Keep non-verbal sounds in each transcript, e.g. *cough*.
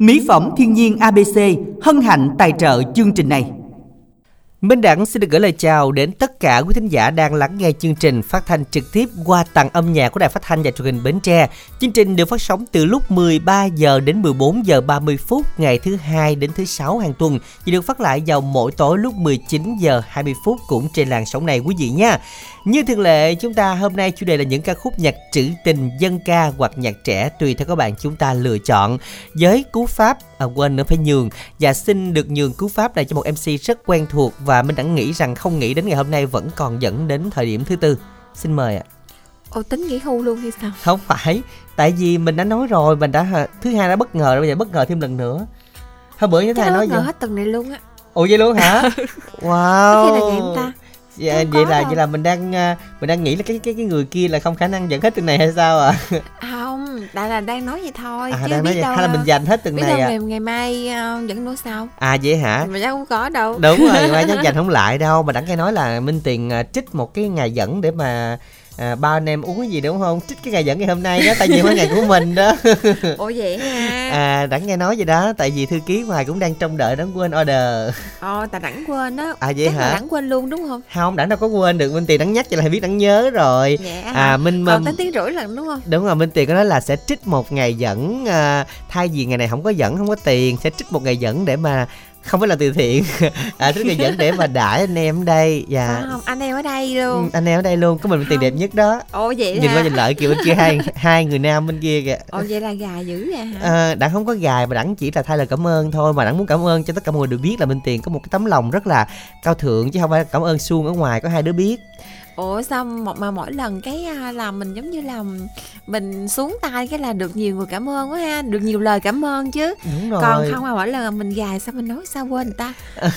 Mỹ phẩm thiên nhiên ABC hân hạnh tài trợ chương trình này. Minh Đẳng xin được gửi lời chào đến tất cả quý thính giả đang lắng nghe chương trình phát thanh trực tiếp qua tặng âm nhạc của Đài Phát thanh và Truyền hình Bến Tre. Chương trình được phát sóng từ lúc 13 giờ đến 14 giờ 30 phút ngày thứ hai đến thứ sáu hàng tuần và được phát lại vào mỗi tối lúc 19 giờ 20 phút cũng trên làn sóng này, quý vị nha. Như thường lệ, chúng ta hôm nay chủ đề là những ca khúc nhạc trữ tình, dân ca hoặc nhạc trẻ tùy theo các bạn chúng ta lựa chọn. Với cú pháp à, quên nữa phải nhường và xin được nhường cú pháp này cho một MC rất quen thuộc và mình đã nghĩ rằng không nghĩ đến ngày hôm nay vẫn còn dẫn đến thời điểm thứ tư. Xin mời ạ. Ồ tính nghỉ hưu luôn hay sao? Không phải, tại vì mình đã nói rồi, mình đã thứ hai đã bất ngờ rồi, bây giờ bất ngờ thêm lần nữa. Hôm bữa như thế này nói gì? hết tuần này luôn á. Ồ vậy luôn hả? *laughs* wow. Cái khi là vậy ta? Dạ, vậy là đâu. vậy là mình đang à, mình đang nghĩ là cái cái cái người kia là không khả năng dẫn hết tuần này hay sao ạ à? *laughs* không đại là đang nói vậy thôi à, chứ đang biết nói đâu hay là mình dành hết biết này đâu à? ngày, ngày mai uh, dẫn nữa sao à vậy hả mà chắc không có đâu đúng rồi ngày mai chắc *laughs* dành không lại đâu mà đặng nghe nói là minh tiền uh, trích một cái ngày dẫn để mà à, ba anh em uống cái gì đúng không? Trích cái ngày dẫn ngày hôm nay đó tại vì mấy ngày của mình đó. *laughs* Ủa vậy ha à đặng nghe nói vậy đó tại vì thư ký ngoài cũng đang trông đợi đặng quên order. Ồ tại đặng quên đó à vậy Chắc hả? đặng quên luôn đúng không? Không đặng đâu có quên được. Minh tiền đặng nhắc cho là biết đặng nhớ rồi. Dạ. À minh còn tính tiếng rưỡi lần đúng không? Đúng rồi minh tiền có nói là sẽ trích một ngày dẫn à, thay vì ngày này không có dẫn không có tiền sẽ trích một ngày dẫn để mà không phải là từ thiện. À rất là dẫn để mà *laughs* đãi anh em ở đây. Dạ. À, không? Anh em ở đây luôn. Ừ, anh em ở đây luôn. Có mình tiền đẹp nhất đó. Ồ vậy nhìn qua nhìn lại kiểu bên kia hai hai người nam bên kia kìa. Ồ vậy là gà dữ vậy hả? À, đặng không có gài mà đặng chỉ là thay lời cảm ơn thôi. Mà đặng muốn cảm ơn cho tất cả mọi người đều biết là bên tiền có một cái tấm lòng rất là cao thượng chứ không phải cảm ơn suông ở ngoài có hai đứa biết ủa sao mà mỗi lần cái làm mình giống như là mình xuống tay cái là được nhiều người cảm ơn quá ha được nhiều lời cảm ơn chứ Đúng rồi. còn không mà mỗi lần mình gài sao mình nói sao quên người ta *laughs*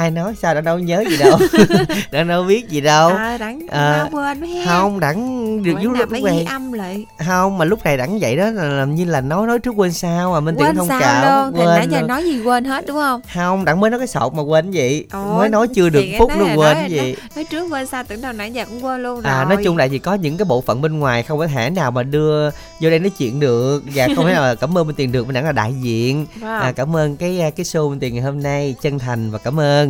ai nói sao đã đâu nhớ gì đâu. *laughs* Đã đâu biết gì đâu. À đẳng à, quên mới không đẳng được vú lúc ghi âm lại. Không mà lúc này đẳng vậy đó là làm như là nói nói trước quên sao mà minh thông sao cảm luôn. quên nãy giờ nói gì quên hết đúng không? Không đẳng mới nói cái sọt mà quên gì. Ồ, mới nói chưa được phút nó quên nói, gì. nói, nói trước quên sao tưởng đâu nãy giờ cũng quên luôn rồi à nói chung là gì có những cái bộ phận bên ngoài không có thể nào mà đưa vô đây nói chuyện được. Và không thể nào là *laughs* cảm ơn bên tiền được mình đẳng là đại diện. Wow. à, cảm ơn cái cái show bên tiền ngày hôm nay chân thành và cảm ơn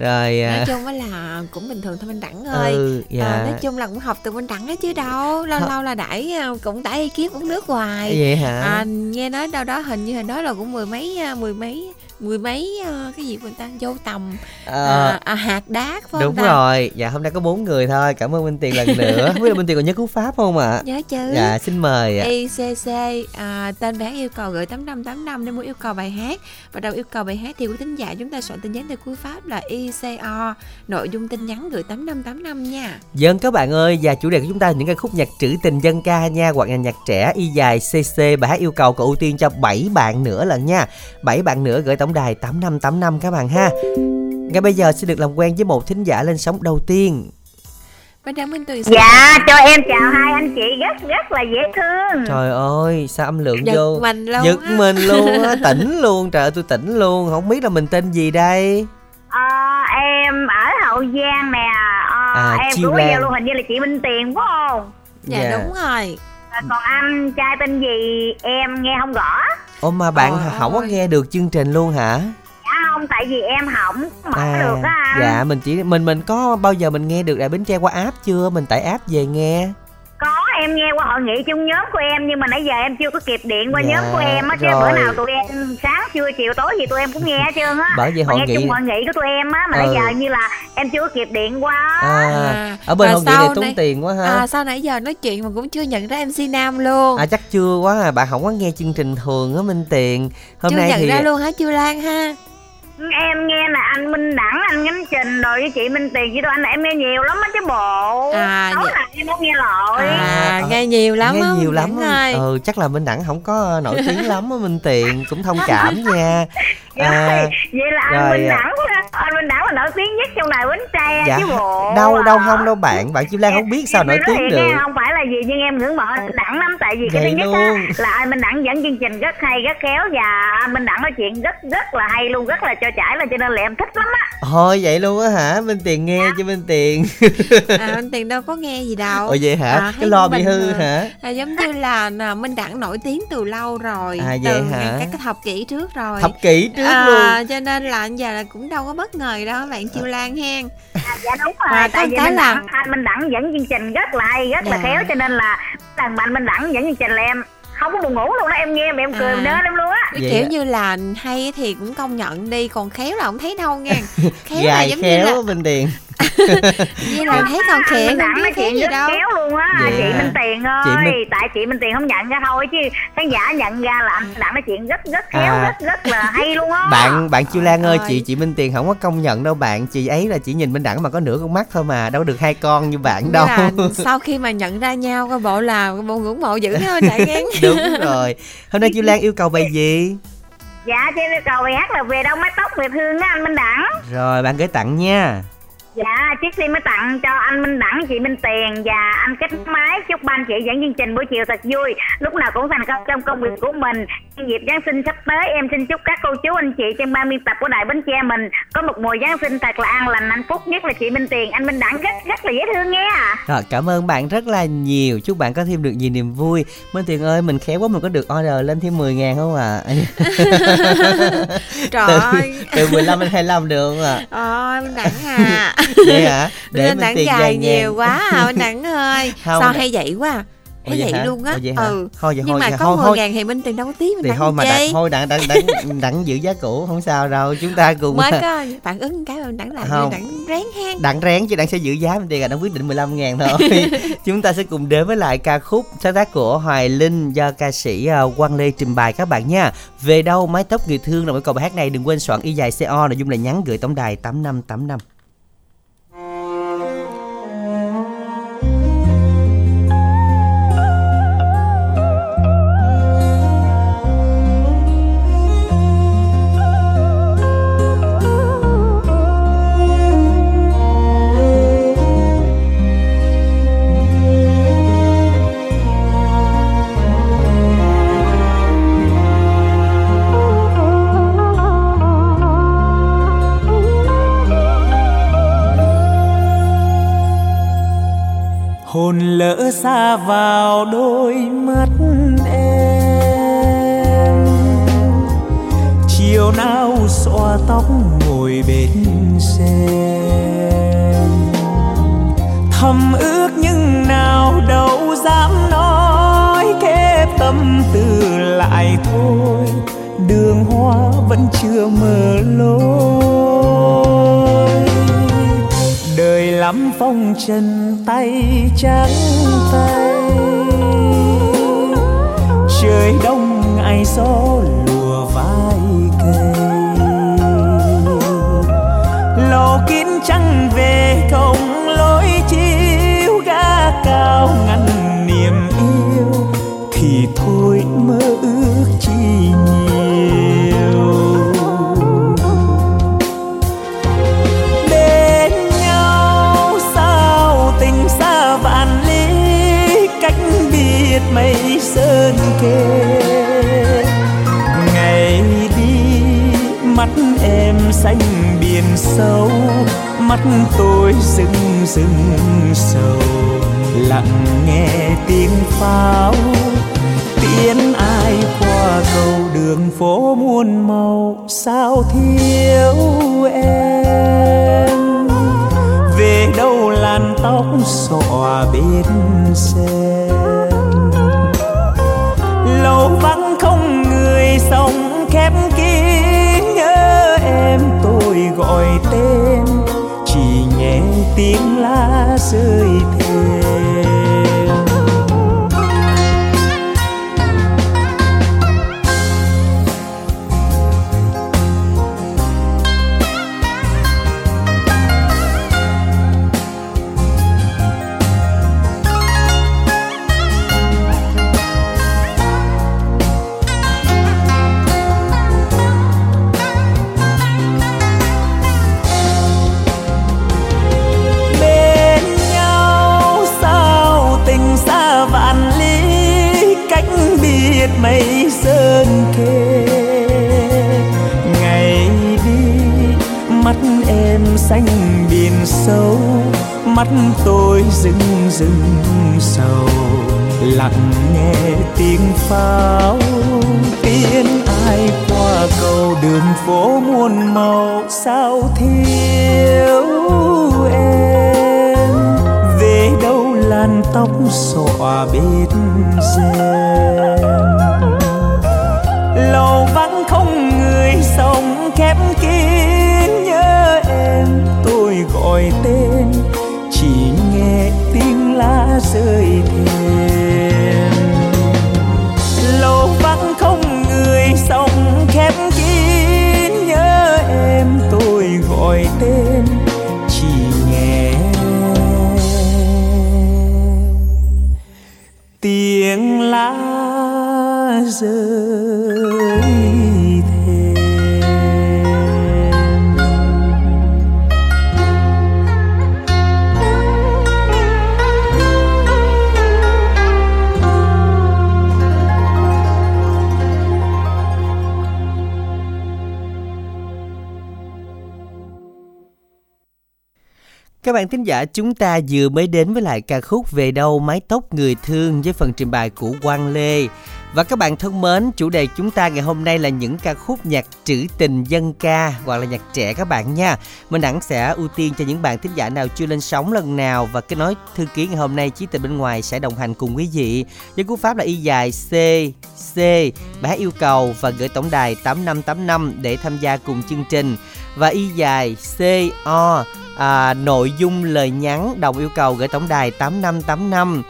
rồi nói à. chung á là cũng bình thường thôi minh đẳng ơi. Ừ, dạ. à, nói chung là cũng học từ minh đẳng á chứ đâu. Lâu lâu là đẩy à, cũng đẩy kiếp uống nước hoài. Vậy hả? À, nghe nói đâu đó hình như hình đó là cũng mười mấy à, mười mấy mười mấy cái gì người ta? Dâu tầm à, à, à, hạt đá phải đúng ta? rồi. Dạ hôm nay có bốn người thôi. Cảm ơn minh tiền lần nữa. Không biết là minh tiền còn nhớ cú pháp không ạ? À? nhớ chứ. Dạ xin mời ạ. ICC à, tên bé yêu cầu gửi tám năm tám năm nếu muốn yêu cầu bài hát. Và đầu yêu cầu bài hát thì quý thính giả chúng ta soạn tin nhắn theo cú pháp là ICO nội dung tin nhắn gửi tám năm tám năm nha dân các bạn ơi và chủ đề của chúng ta những cái khúc nhạc trữ tình dân ca nha hoặc là nhạc trẻ y dài CC bài hát yêu cầu có ưu tiên cho 7 bạn nữa lần nha 7 bạn nữa gửi tổng đài 8585 các bạn ha. Ngay bây giờ xin được làm quen với một thính giả lên sóng đầu tiên. Bên Đăng Minh Tuyền Dạ, cho em chào hai anh chị rất rất là dễ thương. Trời ơi, sao âm lượng Giật vô mình luôn Giật á. mình luôn á, *laughs* tỉnh luôn, trời ơi tôi tỉnh luôn, không biết là mình tên gì đây. Hậu Giang nè. À, à, em cũng bây luôn hình như là chị Minh Tiền phải không? Dạ, dạ. đúng rồi. À, còn anh trai tên gì em nghe không rõ. Ồ mà bạn Ôi không có nghe được chương trình luôn hả? Dạ không, tại vì em không mở à, được á Dạ, mình chỉ mình mình có bao giờ mình nghe được Đài Bến Tre qua app chưa? Mình tải app về nghe em nghe qua hội nghị chung nhóm của em nhưng mà nãy giờ em chưa có kịp điện qua dạ, nhóm của em á chứ bữa nào tụi em sáng trưa chiều tối gì tụi em cũng nghe hết trơn á. Bởi vì hội nghe nghị chung hội nghị của tụi em á mà ừ. nãy giờ như là em chưa có kịp điện qua. À, ở bên hội nghị này tốn tiền quá ha. À sao nãy giờ nói chuyện mà cũng chưa nhận ra mc nam luôn. À chắc chưa quá à bạn không có nghe chương trình thường á minh tiền. Hôm chưa nay nhận thì ra luôn hả? Chưa lan ha em nghe là anh minh đẳng anh ngắm trình rồi với chị minh tiền với tôi anh là em nghe nhiều lắm á chứ bộ. À nói dạ. là em không nghe lội à, nghe nhiều lắm nghe nhiều lắm. Ơi. ừ chắc là minh đẳng không có nổi tiếng lắm á minh tiền cũng thông cảm *laughs* nha. À, vậy là anh rồi, Minh à. Đẳng anh Minh Đẳng là nổi tiếng nhất trong đài Bến Tre dạ. chứ bộ. Đâu đâu không đâu bạn bạn Kim Lan không biết sao nổi tiếng được. không phải là gì nhưng em ngưỡng mộ anh Đẳng lắm tại vì cái thứ nhất á, là anh Minh Đẳng dẫn chương trình rất hay rất khéo và anh Minh Đẳng nói chuyện rất rất là hay luôn rất là cho chải là cho nên là em thích lắm á. Thôi vậy luôn á hả? Minh Tiền nghe chứ Minh Tiền. À anh tiền đâu có nghe gì đâu. Ồ vậy hả? À, cái lo bị hư à, hả? À, giống như là à, minh đẳng nổi tiếng từ lâu rồi À, vậy từ hả? các cái thập kỷ trước rồi. Thập kỷ trước à, luôn. cho nên là giờ là cũng đâu có bất ngờ gì đâu bạn chiêu lan hen. À, dạ đúng rồi. Có tại vì cái Minh là- Đẳng, anh Minh Đẳng dẫn chương trình rất là hay rất là Dạ. khéo cho nên là thằng anh Minh Đẳng dẫn chương trình là em không có buồn ngủ luôn đó em nghe mà em cười À. đến em luôn á. Kiểu như là hay thì cũng công nhận đi còn khéo là không thấy đâu nha *laughs* khéo là giống như khéo là Minh Tiền như là thấy còn Minh không biết chuyện gì đâu. khéo luôn á Dạ. chị Minh Tiền ơi Chị Minh- tại chị Minh Tiền không nhận ra thôi chứ khán giả nhận ra là anh Minh Đẳng nói chuyện rất rất khéo À. rất rất là hay luôn á. Bạn bạn Chiêu Lan ơi Trời chị chị Minh Tiền không có công nhận đâu bạn. Chị ấy là chỉ nhìn Minh Đẳng mà có nửa con mắt thôi mà đâu được hai con như bạn Như đâu. là sau khi mà nhận ra nhau coi bộ là bộ ngưỡng mộ dữ thôi đại ngán đúng rồi. Hôm nay Chiêu Lan yêu cầu bài gì? Dạ trên yêu cầu bài hát là về đâu mái tóc về thương á anh Minh Đẳng. Rồi bạn gửi tặng nha Dạ, chiếc sim mới tặng cho anh Minh Đẳng, chị Minh Tiền và anh Kết Máy. Chúc ba anh chị dẫn chương trình buổi chiều thật vui, lúc nào cũng thành công trong công việc của mình. Nhân dịp Giáng sinh sắp tới, em xin chúc các cô chú anh chị trên ban biên tập của Đài Bến Tre mình có một mùa Giáng sinh thật là an lành, hạnh phúc nhất là chị Minh Tiền, anh Minh Đẳng rất rất là dễ thương nghe. Rồi cảm ơn bạn rất là nhiều Chúc bạn có thêm được nhiều niềm vui Minh Tiền ơi mình khéo quá mình có được order lên thêm 10 ngàn không ạ à? *laughs* trời từ, ơi từ 15 đến 25 được không ạ ôi minh đẳng à Vậy hả? *laughs* Để đẳng Tiền dài nhiều quá. À minh đẳng ơi. Không, sao hay vậy quá à? Hay vậy vậy luôn á? Ừ. Thôi vậy nhưng thôi, mà vậy có thôi, 10 thôi. ngàn thì minh tiền đâu có tí minh thì thôi mà đặng, thôi đặng đặng đặng đặng giữ giá cũ không sao đâu. Chúng ta cùng mới *laughs* có phản ứng cái minh đẳng làm Không. đẳng ráng hen. Đặng rén chứ đặng sẽ giữ giá mình tiền là đặng quyết định 15 ngàn thôi. *laughs* Chúng ta sẽ cùng đến với lại ca khúc sáng tác của Hoài Linh do ca sĩ uh, Quang Lê trình bày các bạn nha. Về đâu mái tóc người thương là một câu bài hát này đừng quên soạn y dài co nội dung là nhắn gửi tổng đài 8585 hồn xa vào đôi mắt em. Chiều nào xõa tóc ngồi bên xe thầm ước nhưng nào đâu dám nói, kép tâm tư lại thôi. Đường hoa vẫn chưa mở lối. Ngắm phong trần tay trắng tay. Trời đông ngày gió mây sơn kề. Ngày đi, mắt em xanh biển sâu, mắt tôi rừng rừng sầu. Lặng nghe tiếng pháo, tiếng ai qua cầu đường phố muôn màu. Sao thiếu em? Về đâu làn tóc xõa bên xe? Lâu vắng không người sống khép kín nhớ em, tôi gọi tên, chỉ nghe tiếng lá rơi thêm tôi rưng rưng sầu, lặng nghe tiếng pháo. Tiếng ai qua cầu đường phố muôn màu, sao thiếu em? Về đâu làn tóc xõa bên rèm lầu vắng không người sống khép lá bạn thính giả chúng ta vừa mới đến với lại ca khúc Về đâu mái tóc người thương với phần trình bày của Quang Lê. Và các bạn thân mến, chủ đề chúng ta ngày hôm nay là những ca khúc nhạc trữ tình dân ca hoặc là nhạc trẻ các bạn nha. Mình hẳn sẽ ưu tiên cho những bạn thính giả nào chưa lên sóng lần nào và cái nói thư ký ngày hôm nay chí tình bên ngoài sẽ đồng hành cùng quý vị. Với cú pháp là y dài C C bài hát yêu cầu và gửi tổng đài 8585 để tham gia cùng chương trình và y dài CO à, nội dung lời nhắn đồng yêu cầu gửi tổng đài 8585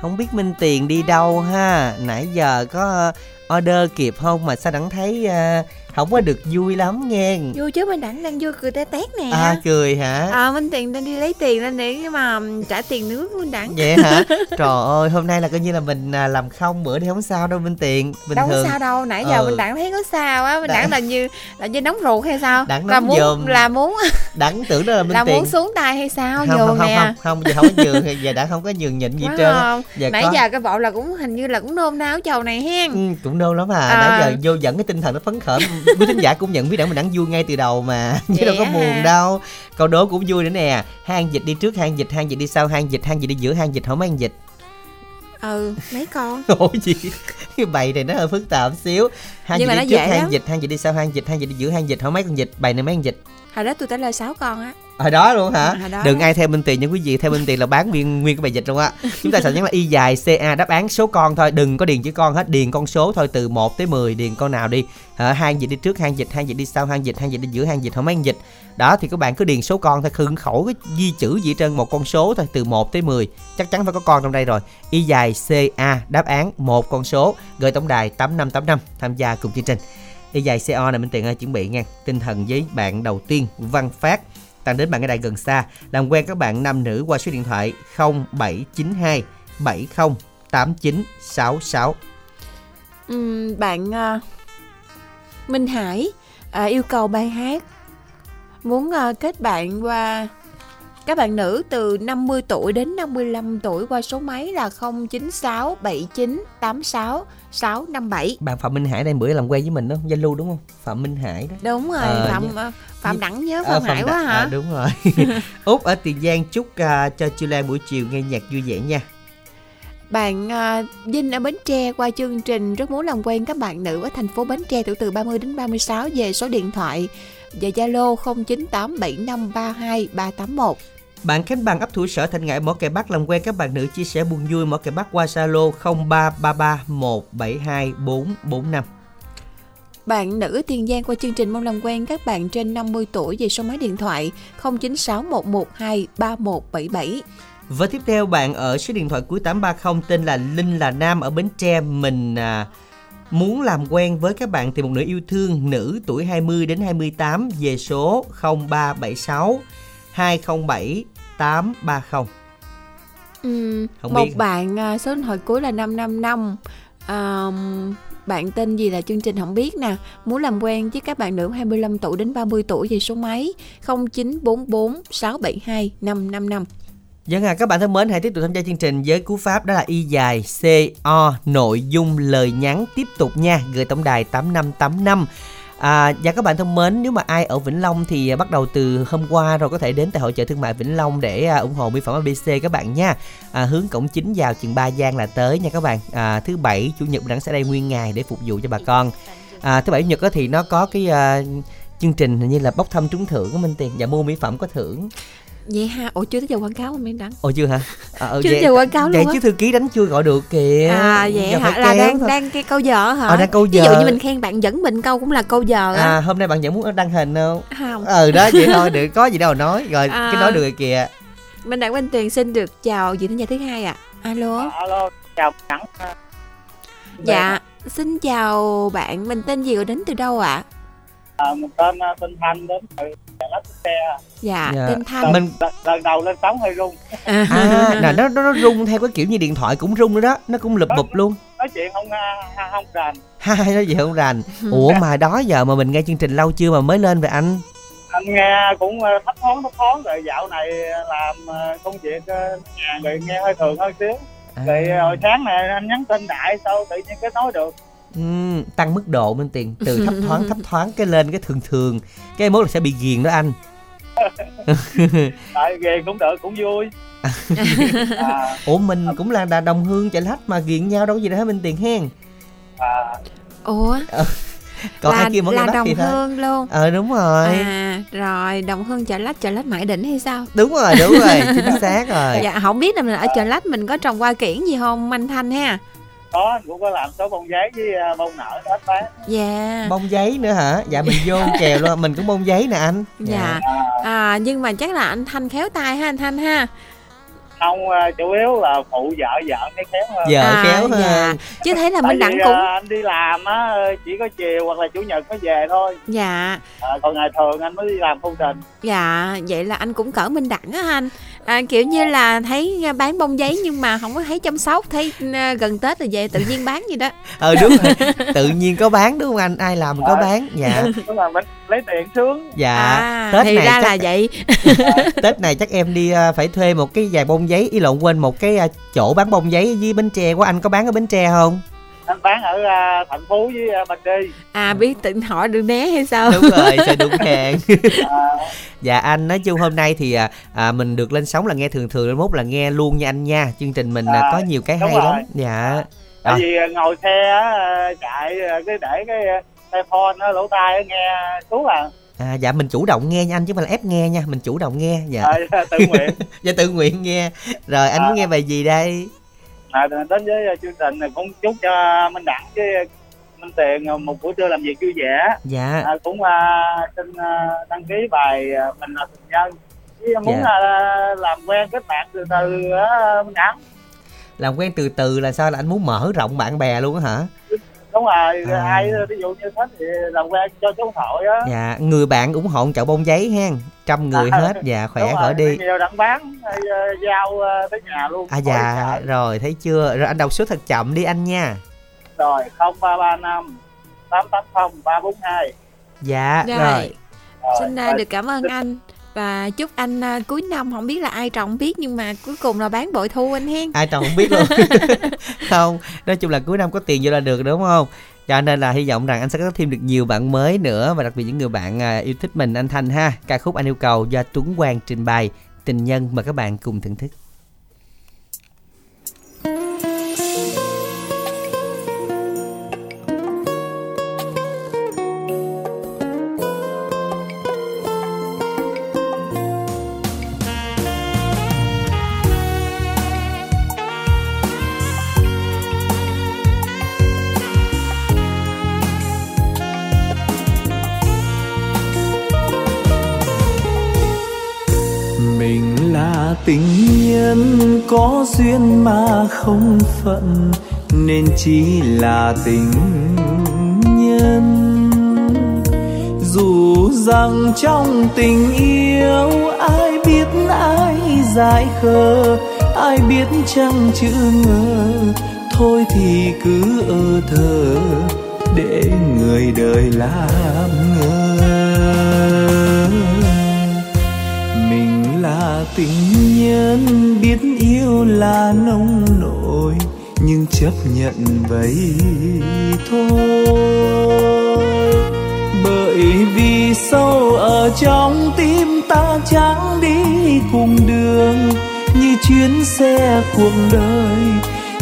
không biết Minh Tiền đi đâu ha? Nãy giờ có order kịp không? Mà sao đẳng thấy uh, không có được vui lắm nghe. Vui chứ mình đẳng đang vui cười té tét nè. À cười hả? À minh tiền đang đi lấy tiền lên để mà trả tiền nước minh đẳng. Vậy hả? *laughs* Trời ơi hôm nay là coi như là mình à, làm không bữa thì không sao đâu Minh Tiền bình đâu thường. có sao đâu nãy giờ Ừ. mình đẳng thấy có sao á mình Đặng- đẳng là như là như nóng ruột hay sao? Đặng là muốn giùm. là muốn đẳng tưởng đó là Minh là Tiền muốn xuống tay hay sao? Không, không, không, nè. không không giờ không có nhường giờ đã không có nhường nhịn gì Quá trơn không? giờ nãy có giờ cái bộ là cũng hình như là cũng nôn náo chầu này hen. Ừ, cũng đâu lắm à. À. nãy giờ vô dẫn cái tinh thần nó phấn khởi quý thính giả cũng nhận biết đẳng mình đẳng vui ngay từ đầu mà. *laughs* Chứ đâu có buồn hả? đâu. Câu đố cũng vui nữa nè. Hang dịch đi trước hang dịch hang dịch đi sau hang dịch hang dịch đi giữa hang dịch không hang dịch? Ừ mấy con? *laughs* Ủa gì? Cái bài này nó hơi phức tạp xíu. Hang Nhưng dịch đi trước hang lắm. dịch hang dịch đi sau hang dịch hang dịch đi giữa hang dịch không mấy con dịch. Bài này mấy con dịch hồi đó tôi trả lời sáu con á. Hồi đó luôn hả? Hồi đó. Đừng đó. ai theo minh tiền nha quý vị theo minh tiền là bán nguyên nguyên cái bài dịch luôn á. Chúng ta sẽ nhắn là y dài ca đáp án số con thôi đừng có điền chữ con hết điền con số thôi từ 1 tới 10 điền con nào đi. Hả, hang dịch đi trước hang dịch hang dịch đi sau hang dịch hang dịch đi giữa hang dịch không mấy hang dịch. Đó thì các bạn cứ điền số con thôi khưng khẩu cái di chữ gì trên một con số thôi từ 1 tới 10 chắc chắn phải có con trong đây rồi. Y dài ca đáp án một con số gửi tổng đài 8585 tham gia cùng chương trình y dài co này minh tiền ơi chuẩn bị nha. Tinh thần với bạn đầu tiên văn phát. Tặng đến bạn ở đây gần xa. Làm quen các bạn nam nữ qua số điện thoại 0792 70 8966 Ừm, bạn uh, Minh Hải à, yêu cầu bài hát muốn uh, kết bạn qua các bạn nữ từ 50 tuổi đến 55 tuổi qua số máy là 096 79 86 657 bạn Phạm Minh Hải đây bữa làm quen với mình đó Zalo đúng không? Phạm Minh Hải đó. Đúng rồi Ờ, phạm nhớ- à, phạm đẳng nhớ Ờ, phạm hải Đặng- quá hả? à, đúng rồi. *laughs* Út ở tiền giang chúc à, cho Chu Lan buổi chiều nghe nhạc vui vẻ nha. Bạn à, Vinh ở Bến Tre qua chương trình rất muốn làm quen các bạn nữ ở thành phố Bến Tre tuổi từ 30 đến 36 về số điện thoại và Zalo 0987532381. Bạn Khánh Bằng ấp thủ sở Thanh Ngãi Mỏ Cày Bắc làm quen. Các bạn nữ chia sẻ buồn vui Mỏ Cày Bắc qua Zalo 0333172445 Bạn nữ Tiền Giang qua chương trình mong làm quen các bạn trên 50 tuổi về số máy điện thoại 0961123177. Và tiếp theo bạn ở số điện thoại cuối 830 tên là Linh là Nam ở Bến Tre. Mình à, muốn làm quen với các bạn tìm một nửa yêu thương nữ tuổi 20 đến 28 về số 0376 207 830. Ừm, Không một biết. bạn à, số điện thoại cuối là 555 à, bạn tên gì là chương trình không biết nè muốn làm quen với các bạn nữ 25 tuổi đến 30 tuổi về số máy 0944 672 555 Dân à, các bạn thân mến, hãy tiếp tục tham gia chương trình với cú pháp đó là y dài CO nội dung lời nhắn tiếp tục nha, gửi tổng đài 8585. À, và các bạn thân mến, nếu mà ai ở Vĩnh Long thì à, bắt đầu từ hôm qua rồi có thể đến tại hội chợ thương mại Vĩnh Long để à, ủng hộ mỹ phẩm ABC các bạn nha. À, hướng cổng chính vào chừng Ba Giang là tới nha các bạn. À, thứ bảy chủ nhật đẳng sẽ đây nguyên ngày để phục vụ cho bà con. À, thứ bảy chủ nhật thì nó có cái uh, chương trình hình như là bốc thăm trúng thưởng của Minh Tiền và mua mỹ phẩm có thưởng vậy ha ủa chưa tới giờ quảng cáo không em đắng Ồ chưa hả? À, ừ, *laughs* chưa vậy- tới giờ quảng cáo vậy luôn chứ á thư ký đánh chưa gọi được kìa. à vậy Giờ hả là đang thôi. đang cái câu giờ hả Ờ, đang câu ví dụ giờ. như mình khen bạn dẫn mình câu cũng là câu giờ á À hôm nay bạn vẫn muốn đăng hình không? không Ừ đó vậy *laughs* thôi, được có gì đâu nói. Rồi À. cái nói được rồi kìa. Minh Đặng Minh Tuyền xin được chào vị thính giả thứ hai ạ. Alo. alo chào đẳng Dạ, xin chào bạn, mình tên gì rồi đến từ đâu ạ? à, mình tên à, tên thanh đến từ xe Dạ, Dạ. tên Thanh. Mình lần, lần đầu lên sóng hơi rung À, à *laughs* là nó nó nó rung theo cái kiểu như điện thoại cũng rung nữa đó, nó cũng lụp bụp luôn. nói chuyện không à, không rành Hai nó gì không rành. Ủa mà đó giờ mà mình nghe chương trình lâu chưa mà mới lên vậy anh? anh nghe cũng à, thấp thoáng thấp thoáng rồi dạo này làm à, công việc nhà rồi nghe hơi thường hơn xíu À. hồi sáng này anh nhắn tin đại sao tự nhiên kết nối được Tăng mức độ bên tiền từ thấp *laughs* thoáng thấp thoáng cái lên cái thường thường cái mốt là sẽ bị ghiền đó anh. *laughs* Tại ghê cũng được cũng vui. *laughs* À, ủa mình cũng là đà đồng hương chạy lách mà ghiền nhau đâu có gì đâu hết bên tiền hen? À, Ủa, còn là, ai kia muốn là đồng thì thôi hương luôn. ờ đúng rồi. À, rồi, đồng hương chợ lách, chợ lách Mãi Đỉnh hay sao? đúng rồi đúng rồi chính xác rồi. Dạ, không biết là mình ở chợ lách mình có trồng hoa kiển gì không anh Thanh ha? Có anh cũng có làm số bông giấy với à, bông nở đó bán Dạ. bông giấy nữa hả? Dạ mình vô *laughs* kèo luôn. Mình cũng bông giấy nè anh. Dạ. À, nhưng mà chắc là anh Thanh khéo tay ha anh Thanh ha. không à, chủ yếu là phụ vợ vợ cái khéo hơn. Giờ À, khéo hơn. Dạ. Chứ thấy là tại Minh à, cũng anh đi làm á chỉ có chiều hoặc là chủ nhật mới về thôi. Dạ. À, còn ngày thường anh mới đi làm công trình. Dạ, vậy là anh cũng cỡ minh đẳng á anh à, Kiểu như là thấy à, bán bông giấy nhưng mà không có thấy chăm sóc Thấy à, gần Tết rồi về tự nhiên bán gì đó. *laughs* Ờ đúng rồi. Tự nhiên có bán đúng không anh? Ai làm có bán? Dạ. *laughs* Là mình lấy tiền sướng dạ. À, tết Thì này ra chắc là vậy. *laughs* Tết này chắc em đi à, phải thuê một cái vài bông giấy. Ý lộn quên một cái chỗ bán bông giấy với bến tre của anh. Có bán ở bến tre không anh bán ở à, thành phố với à, bình đi. À biết tự hỏi được né hay sao? Đúng rồi sao đúng *laughs* hẹn. À, dạ anh nói chung hôm nay thì à, à, mình được lên sóng là nghe thường thường lên mốt là nghe luôn nha anh nha. Chương trình mình à, có nhiều cái hay rồi. lắm dạ tại À. vì ngồi xe á, chạy cái để cái tay phone á, lỗ tai á, nghe suốt à, à dạ mình chủ động nghe nha anh chứ không phải là ép nghe nha mình chủ động nghe dạ. À tự nguyện. *laughs* Dạ tự nguyện nghe. Rồi anh À. muốn nghe bài gì đây à, đến với à, chương trình cũng chúc cho minh đẳng với minh tiền à, một buổi trưa làm việc vui vẻ. Dạ. À, cũng à, xin à, đăng ký bài à, mình là tình nhân. Với muốn Dạ. à, làm quen kết bạn từ từ á minh đẳng. Làm quen từ từ là sao? Là anh muốn mở rộng bạn bè luôn á hả đúng rồi À. ai ví dụ như thế thì làm quen cho số hội á. Dạ người bạn ủng hộ chậu bông giấy hen trăm người À. hết dạ khỏe Đúng khỏi rồi, đi nhiều đặng bán ờ, giao ờ, tới nhà luôn à dạ sợ. rồi thấy chưa? Rồi anh đọc số thật chậm đi anh nha. Rồi không ba ba năm tám tám không ba bốn hai. Dạ Rồi, rồi. Xin à, được cảm ơn anh Và chúc anh à, cuối năm không biết là ai trồng biết Nhưng mà cuối cùng là bán bội thu anh hen. Ai trồng không biết luôn. *laughs* Không nói chung là cuối năm có tiền vô là được đúng không? Cho nên là hy vọng rằng anh sẽ có thêm được nhiều bạn mới nữa và đặc biệt những người bạn à, yêu thích mình anh Thanh ha. Ca khúc anh yêu cầu do Tuấn Quang trình bày. Tình nhân mà các bạn cùng thưởng thức tình nhân có duyên mà không phận, nên chỉ là tình nhân dù rằng trong tình yêu ai biết ai dại khờ, ai biết chẳng chữ ngờ, thôi thì cứ ơ thờ để người đời làm ngờ. Tình nhân biết yêu là nông nổi, nhưng chấp nhận vậy thôi. Bởi vì sâu ở trong tim ta chẳng đi cùng đường, như chuyến xe cuộc đời.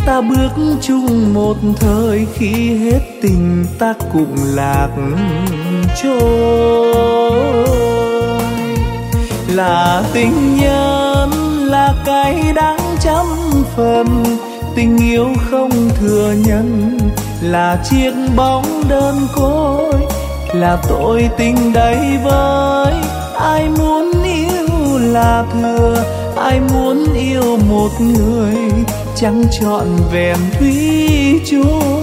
Ta bước chung một thời khi hết tình ta cũng lạc trôi là tình nhân, là cái đáng trăm phần. Tình yêu không thừa nhận là chiếc bóng đơn côi. Là tội tình đầy vơi, ai muốn yêu là thừa. Ai muốn yêu một người, chẳng trọn vẹn thủy chung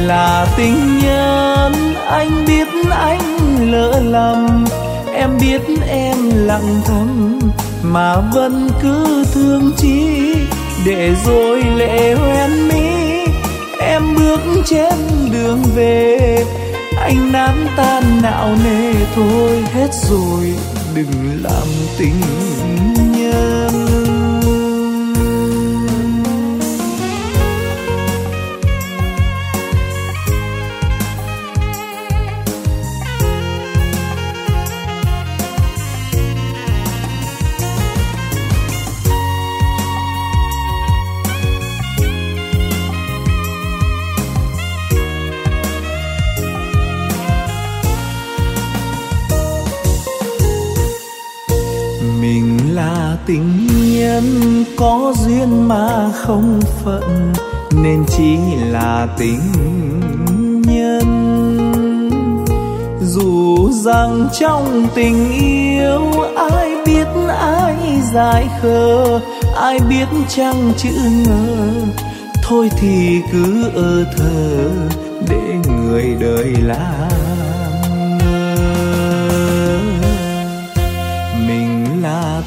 là tình nhân, anh biết anh lỡ lầm em biết em lặng thầm, mà vẫn cứ thương chi. Để rồi lệ hoen mi, em bước trên đường về. Anh nán tan nạo nề thôi, hết rồi, đừng làm tình nhân có duyên mà không phận, nên chỉ là tình nhân. Dù rằng trong tình yêu ai biết ai dài khờ, ai biết chăng chữ ngờ, thôi thì cứ ơ thờ để người đời làm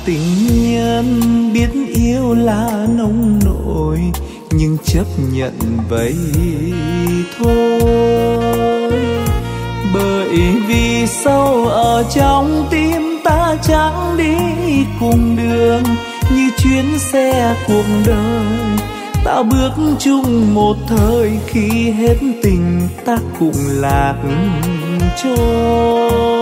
tình nhân biết yêu là nông nổi, nhưng chấp nhận vậy thôi. Bởi vì sâu ở trong tim ta chẳng đi cùng đường, như chuyến xe cuộc đời. Ta bước chung một thời khi hết tình ta cũng lạc trôi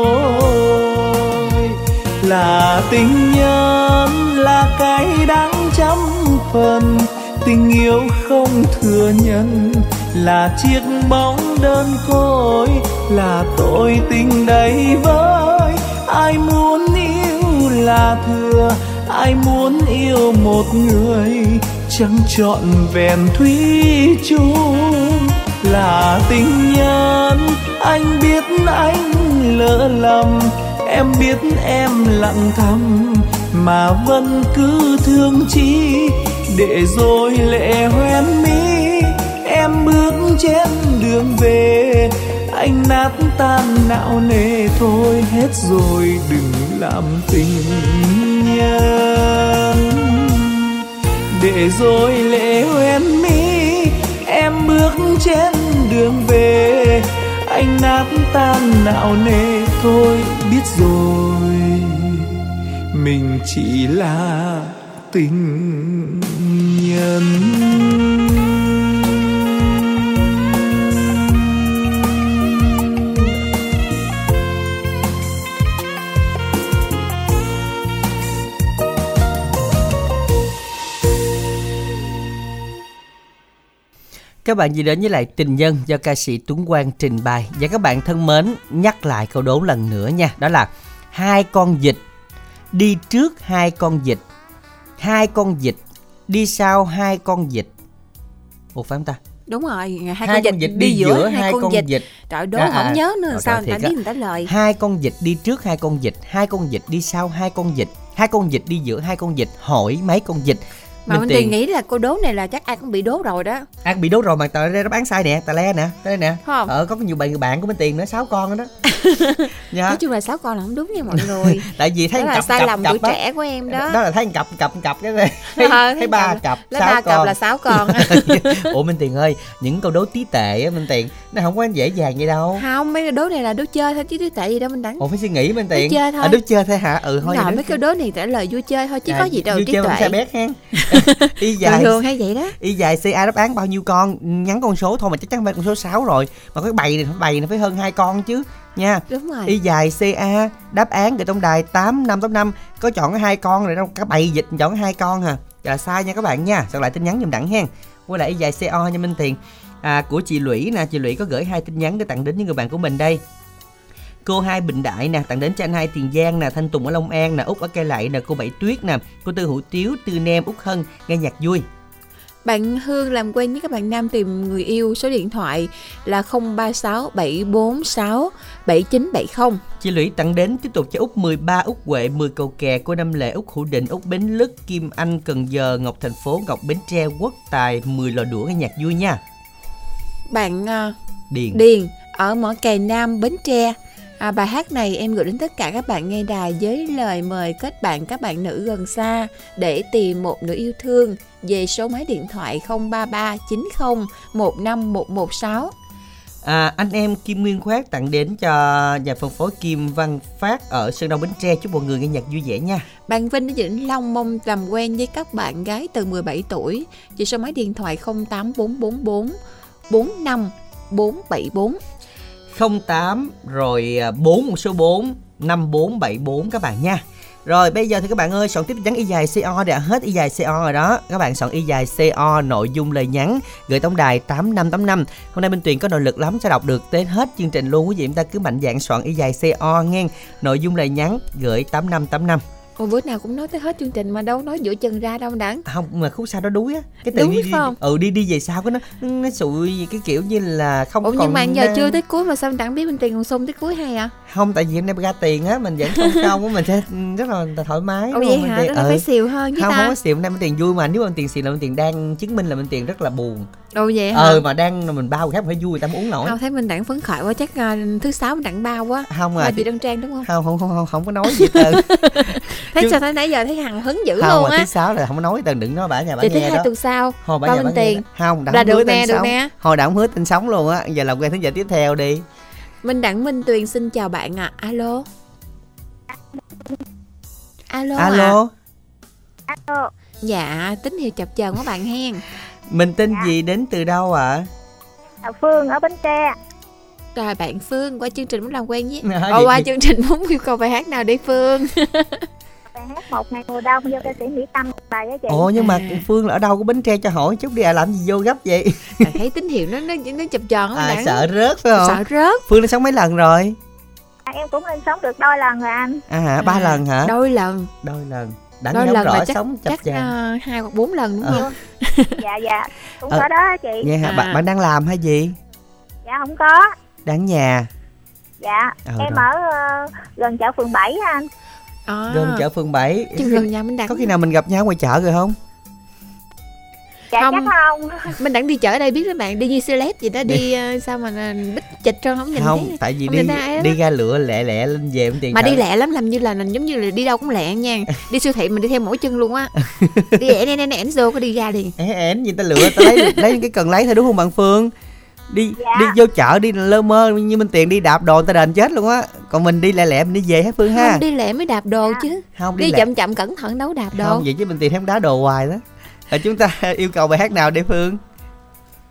là tình nhân, là cái đắng trăm phần. Tình yêu không thừa nhận là chiếc bóng đơn côi, là tội tình đầy vơi. Ai muốn yêu là thừa, ai muốn yêu một người, chẳng trọn vẹn thủy chung. Là tình nhân, anh biết anh lỡ lầm em biết em lặng thầm, mà vẫn cứ thương chi. Để rồi lệ hoen mi, em bước trên đường về. Anh nát tan não nề thôi, hết rồi đừng làm tình nhân. Để rồi lệ hoen mi, em bước trên đường về. Anh nát tan não nề thôi biết rồi. Mình chỉ là tình nhân. Các bạn vừa đến với lại Tình Nhân do ca sĩ Tuấn Quang trình bày Và các bạn thân mến, nhắc lại câu đố lần nữa nha Đó là hai con vịt đi trước hai con vịt Hai con vịt đi sau hai con vịt Ủa phải không ta? đúng rồi hai, Hai con con vịt vịt đi đi giữa giữa hai hai con con vịt vịt. trời đố À, không à, nhớ nữa rồi, sao người ta biết người ta lời Hai con vịt đi trước hai con vịt Hai con vịt đi sau hai con vịt Hai con vịt đi giữa hai con vịt Hỏi mấy con vịt mà Minh mình Tiền nghĩ là cô đố này là chắc ai cũng bị đố rồi đó Ăn bị đố rồi mà tờ ra nó bán sai nè, tà le nè, đây nè. Không. Ờ có nhiều bạn người bạn của bên tiền nữa sáu con đó. *laughs* Dạ. nói chung là sáu con là không đúng nha mọi người *laughs* Tại vì thấy đó là cặp sai cặp lầm cặp tuổi á. trẻ của em đó Đó là thấy cặp cặp cặp cái này. *laughs* Thấy, Ờ, thấy ba cặp- lấy ba cặp là sáu con Ủa Minh Tiền ơi, những câu đố tí tệ á Minh Tiền, nó không có dễ dàng vậy đâu. không mấy cái đố này là đố chơi thôi chứ đố tệ gì đâu mình đánh Ủa phải suy nghĩ Minh Tiền. chơi thôi. À, đố chơi thôi hả? Ừ thôi. mấy đố- cái đố này trả lời vui chơi thôi chứ À, có gì đâu tuệ sao bét hen. *laughs* y dài thường hay vậy đó. Y dài ca đáp án bao nhiêu con? Nhắn con số thôi mà chắc chắn phải con số 6 rồi. Mà cái bày này phải bày này phải hơn hai con chứ nha. Đúng rồi. Y dài ca đáp án gửi tổng đài tám năm tám năm. Có chọn hai con rồi đâu cái bày dịch chọn hai con hả là sai nha các bạn nha. Soạn lại tin nhắn giùm đẳng hen. Quay lại y dài co nha minh tiền. À, của chị lũy nè. Chị lũy có gửi hai tin nhắn để tặng đến những người bạn của mình đây cô hai bình đại nè tặng đến cho anh hai tiền giang nè thanh tùng ở long an nè út ở cây lậy nè cô bảy tuyết nè cô tư hữu tiếu tư nem út hân nghe nhạc vui Bạn Hương làm quen với các bạn nam tìm người yêu số điện thoại là 036 746 7970. Chị Lũy tặng đến tiếp tục cho Út 13, Út Huệ, 10 cầu kè, cô Năm Lệ, Út Hữu Định, Út Bến Lức, Kim Anh, Cần Giờ, Ngọc Thành Phố, Ngọc Bến Tre, Quốc Tài, 10 lò đũa nghe nhạc vui nha. Bạn à, Điền. Điền ở Mỏ Cày Nam, Bến Tre. À, bài hát này em gửi đến tất cả các bạn nghe đài với lời mời kết bạn các bạn nữ gần xa để tìm một nửa yêu thương về số máy điện thoại 033 90 15116. À, anh em Kim Nguyên Khoát tặng đến cho nhà phân phối Kim Văn Phát ở Sơn Đông Bến Tre chúc mọi người nghe nhạc vui vẻ nha. Bạn Vinh ở Vĩnh Long mong làm quen với các bạn gái từ 17 tuổi về số máy điện thoại 08444 45 474. 08 rồi à, 4 một số 4 5474 các bạn nha. Rồi, bây giờ thì các bạn ơi, soạn tiếp nhắn y dài CO đã hết y dài CO rồi đó. Các bạn soạn y dài CO nội dung lời nhắn gửi tổng đài 8585. Hôm nay Minh Tuyền có nội lực lắm, sẽ đọc được tới hết chương trình luôn quý vị chúng ta cứ mạnh dạn soạn y dài CO nghe. Nội dung lời nhắn gửi 8585. Ồ, bữa nào cũng nói tới hết chương trình mà đâu nói giữa chừng ra đâu đẳng. Không mà khúc sau đó đuối á. Cái Đuối đi, đi, không? ừ đi đi về sau cái nó nó sụi cái kiểu như là không Ủa còn nhưng mà giờ đang- chưa tới cuối mà sao đẳng biết mình tiền còn sung tới cuối hay à? không tại vì em đem ra tiền á mình vẫn không không á mình sẽ rất là thoải mái Ồ đúng vậy không? hả? Tiền? là Ừ. phải xìu hơn chứ không ta. không có xịu đem tiền vui mà nếu mà tiền xịu là mình tiền đang chứng minh là mình tiền rất là buồn Ồ vậy hả? ờ mà đang mình bao khác phải vui người ta uống nổi Không thấy mình đặng phấn khởi quá chắc à, thứ sáu mình đặng bao quá. không à chị Đăng Trang đúng không? không không không không, không có nói gì trơn *laughs* Thấy Chứ- sao thấy nãy giờ thấy hằng hứng dữ không luôn á. thứ sáu là không có nói tần đừng nói bả nhà bả nghe hai đó tuần sau hồi bả nhà bả tiền không hứa nè, được sống nè. hồi không hứa tên sống luôn á giờ làm quen thính giả tiếp theo đi Minh Đặng Minh Tuyền xin chào bạn ạ. Alo. Alo. ạ. alo Alo, Dạ, tín hiệu chập chờn quá bạn hen. Mình tên gì đến từ đâu ạ à, Phương ở Bến Tre. Rồi bạn Phương qua chương trình muốn làm quen với. À, Ồ, vậy qua chương trình muốn yêu cầu bài hát nào đi Phương? *laughs* Bài hát một ngày mùa đông do ca sĩ Mỹ Tâm bài á chị. ồ nhưng mà À. phương là ở đâu có bến tre cho hỏi chút đi à làm gì vô gấp vậy *laughs* Bạn thấy tín hiệu nó nó nó chập chờn á à Đặng. sợ rớt phải không Sợ rớt. phương đã sống mấy lần rồi À, em cũng lên sống được đôi lần rồi anh. à hả ba À, lần hả Đôi lần. đôi lần đã Đôi lần rõ chắc sống chắc ờ, hai hoặc bốn lần đúng Ờ. không? *laughs* dạ dạ, cũng Ờ. có đó chị. nghe hả À. bạn bạn đang làm hay gì Dạ không có. đang ở nhà Dạ, Ờ, em rồi. ở ờ, gần chợ phường 7 á anh. À, gần chợ phường 7 Chứ gần nhà mình đặng. có khi nào mình gặp nhau ngoài chợ rồi không Dạ Không. chắc không. *laughs* Mình đặng đi chợ ở đây biết đó bạn, đi như celeb gì đó đi ờ, sao mà ờ, bích chịch trơn không nhìn không thấy. tại vì không đi đi ra lựa lẹ lẹ lên về tiền Mà đi lẹ lắm làm như là là giống như là đi đâu cũng lẹ nha. *laughs* Đi siêu thị mình đi theo mỗi chân luôn á. *laughs* đi ẻ nè nè nè vô có đi ra liền. é én gì ta lựa ta lấy lấy cái cần lấy thôi đúng không bạn phương đi Dạ. đi vô chợ đi lơ mơ như mình tiền đi đạp đồ người ta đền chết luôn á còn mình đi lẹ lẹ mình đi về hết phương ha Không đi lẹ mới đạp đồ chứ. không Đi lẹ- chậm chậm cẩn thận đâu đạp đồ. không vậy chứ mình tiền thêm đá đồ hoài đó à, chúng ta *laughs* yêu cầu bài hát nào để phương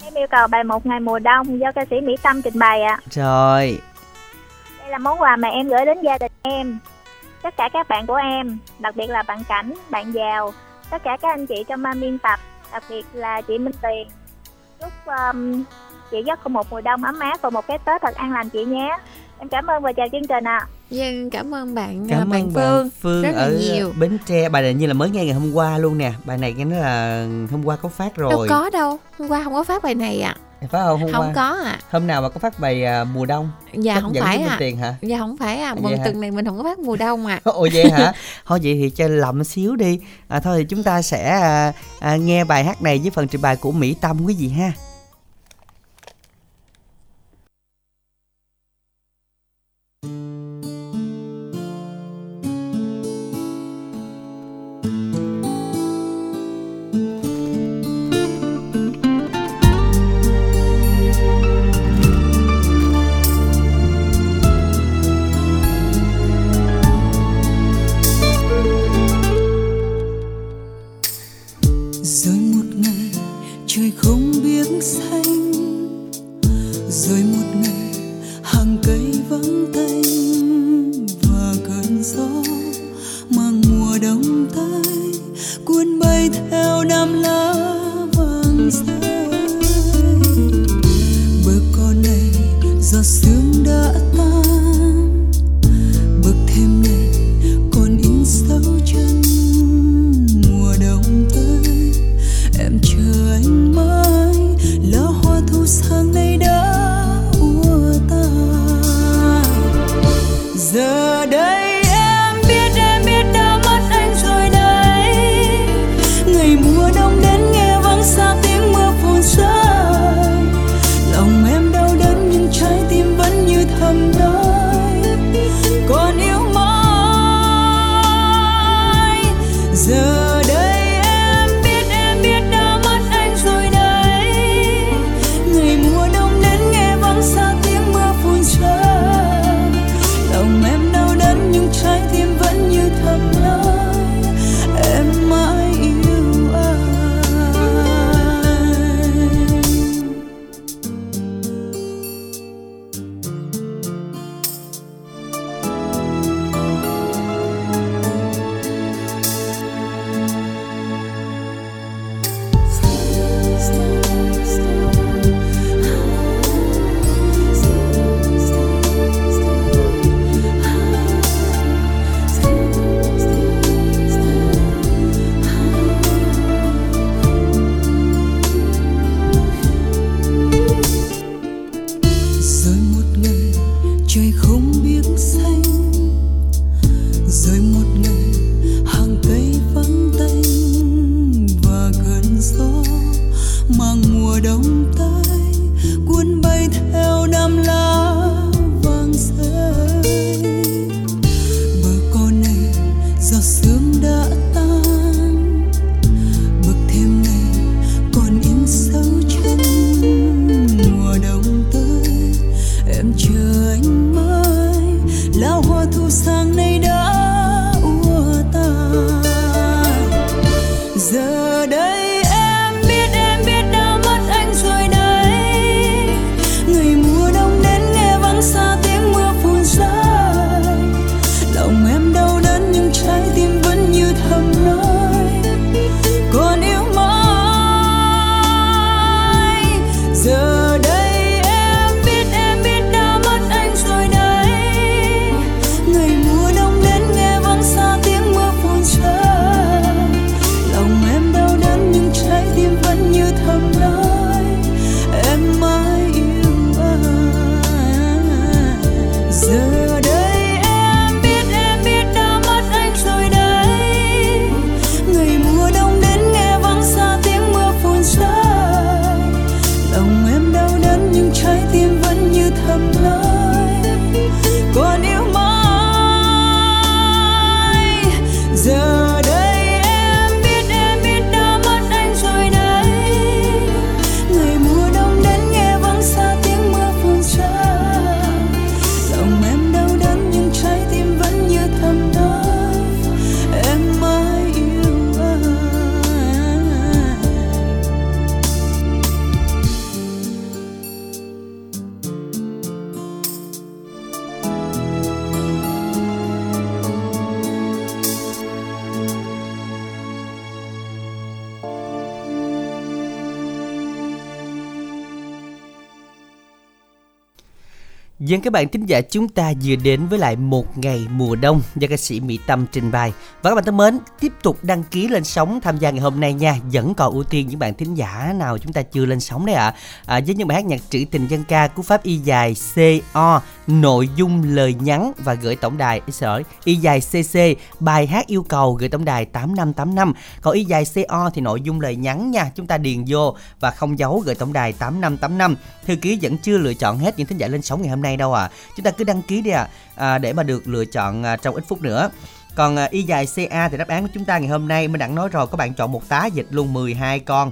Em yêu cầu bài một ngày mùa đông do ca sĩ Mỹ Tâm trình bày ạ. rồi Đây là món quà mà em gửi đến gia đình em. Tất cả các bạn của em, đặc biệt là bạn Cảnh, bạn Giàu, tất cả các anh chị trong ban biên tập, đặc biệt là chị Minh Tuyền. Chúc um, chị giấc có một mùa đông ấm áp và một cái Tết thật an lành chị nhé. Em cảm ơn và chào chương trình ạ. Dân cảm ơn bạn cảm bạn ơn Phương. bạn phương rất là ở nhiều. bến tre bài này như là mới nghe ngày hôm qua luôn nè bài này nghe nói là hôm qua có phát rồi Đâu có đâu. Hôm qua không có phát bài này ạ. phải không hôm Không qua có ạ. hôm nào mà có phát bài à, mùa đông Dạ Chắc không phải ạ. tiền hả Dạ không phải à, mừng tuần này mình không có phát mùa đông à. Ồ *laughs* vậy hả? *laughs* Thôi vậy thì cho lầm xíu đi. À, thôi thì chúng ta sẽ à, à, nghe bài hát này với phần trình bày của Mỹ Tâm quý vị ha. Bạn thính giả chúng ta vừa đến với lại một ngày mùa đông do ca sĩ Mỹ Tâm trình bày. Và các bạn thân mến, tiếp tục đăng ký lên sóng tham gia ngày hôm nay nha. Vẫn còn ưu tiên những bạn thính giả nào chúng ta chưa lên sóng đấy ạ. À. với những bài hát nhạc trữ tình dân ca cú pháp y dài CO, nội dung lời nhắn và gửi tổng đài sở y dài CC, bài hát yêu cầu gửi tổng đài 8585. Còn y dài CO thì nội dung lời nhắn nha, chúng ta điền vô và không giấu gửi tổng đài 8585. Thư ký vẫn chưa lựa chọn hết những thính giả lên sóng ngày hôm nay đâu à. Chúng ta cứ đăng ký đi ạ à, để mà được lựa chọn à, trong ít phút nữa. Còn à, y dài CA thì đáp án của chúng ta ngày hôm nay mình đã nói rồi các bạn chọn một tá dịch luôn 12 con.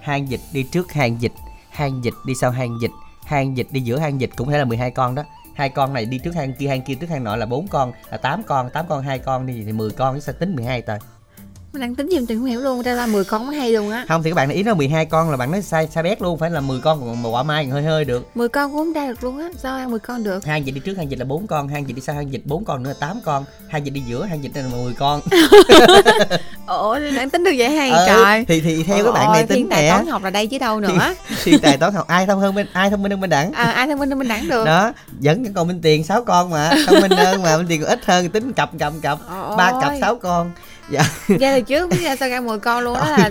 Hang dịch đi trước hang dịch, hang dịch đi sau hang dịch, hang dịch đi giữa hang dịch cũng thể là 12 con đó. hai con này đi trước hang kia hang kia trước hang nọ là bốn con là tám con tám con hai con đi thì 10 con sẽ tính 12 thôi mình đang tính gì mình không hiểu luôn Ra là 10 con mới hay luôn á. Không thì các bạn ý nó 12 con là bạn nói sai sai bét luôn phải là 10 con còn mà quả mai còn hơi hơi được. 10 con cũng không ra được luôn á Sao ăn 10 con được? Hang dịch đi trước hang dịch là bốn con hang dịch đi sau hang dịch bốn con nữa là tám con hang dịch đi giữa hang dịch là 10 con. *laughs* Ủa đang tính được vậy hay? Ờ, trời. thì thì theo các bạn này tính nè. toán học là đây chứ đâu nữa. Thì *laughs* tài toán học ai thông hơn bên ai thông minh hơn bên đẳng? À, ai thông minh hơn mình đẳng được? Đó vẫn còn bên tiền 6 con mà thông minh hơn mà bên tiền ít hơn tính cặp cặp cặp. Ba cặp sáu con dạ. *laughs* Ra từ trước biết ra sao ra 10 con luôn đó là,